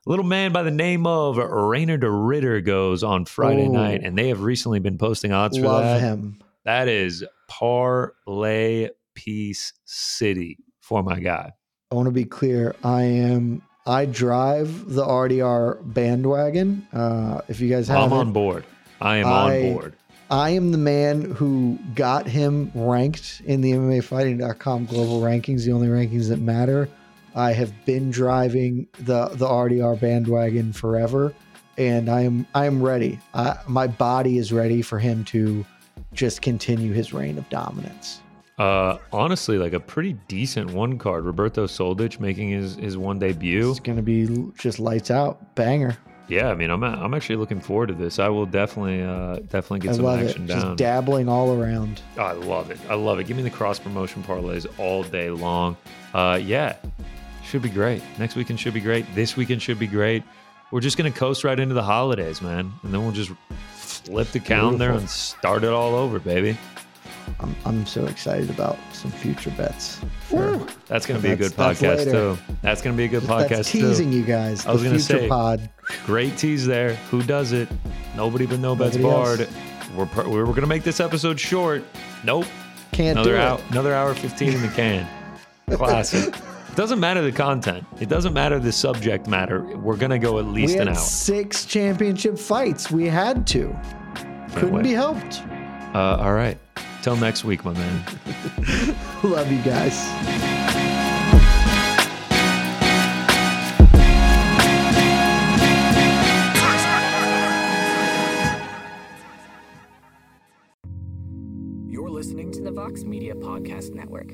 little man by the name of Reinier de Ridder goes on Friday Ooh. night, and they have recently been posting odds for Love that. him. That is parlay piece city for my guy. I want to be clear. I am. I drive the RDR bandwagon. Uh, if you guys have I'm on board. I am I- on board. I am the man who got him ranked in the MMAfighting.com global rankings, the only rankings that matter. I have been driving the the RDR bandwagon forever, and I am I am ready. I, my body is ready for him to just continue his reign of dominance. Uh, honestly, like a pretty decent one card. Roberto Soldić making his his one debut. It's gonna be just lights out, banger. Yeah, I mean, I'm I'm actually looking forward to this. I will definitely uh definitely get I some love it. action Just dabbling all around. Oh, I love it. I love it. Give me the cross promotion parlays all day long. Uh, yeah, should be great. Next weekend should be great. This weekend should be great. We're just gonna coast right into the holidays, man, and then we'll just flip the calendar Beautiful. and start it all over, baby. I'm I'm so excited about some future bets. for- That's gonna be a good podcast later. too. That's gonna be a good podcast That's too. teasing you guys. I was gonna future say, pod. Great tease there. Who does it? Nobody but No Bets Nobody else. Barred. We're we're gonna make this episode short. Nope. Can't do Another it. hour, another hour fifteen in the can. <laughs> Classic. It doesn't matter the content. It doesn't matter the subject matter. We're gonna go at We least had an hour. six championship fights. We had to. Couldn't be helped. Uh, all right. Till next week, my man. <laughs> Love you guys. You're listening to the Vox Media Podcast Network.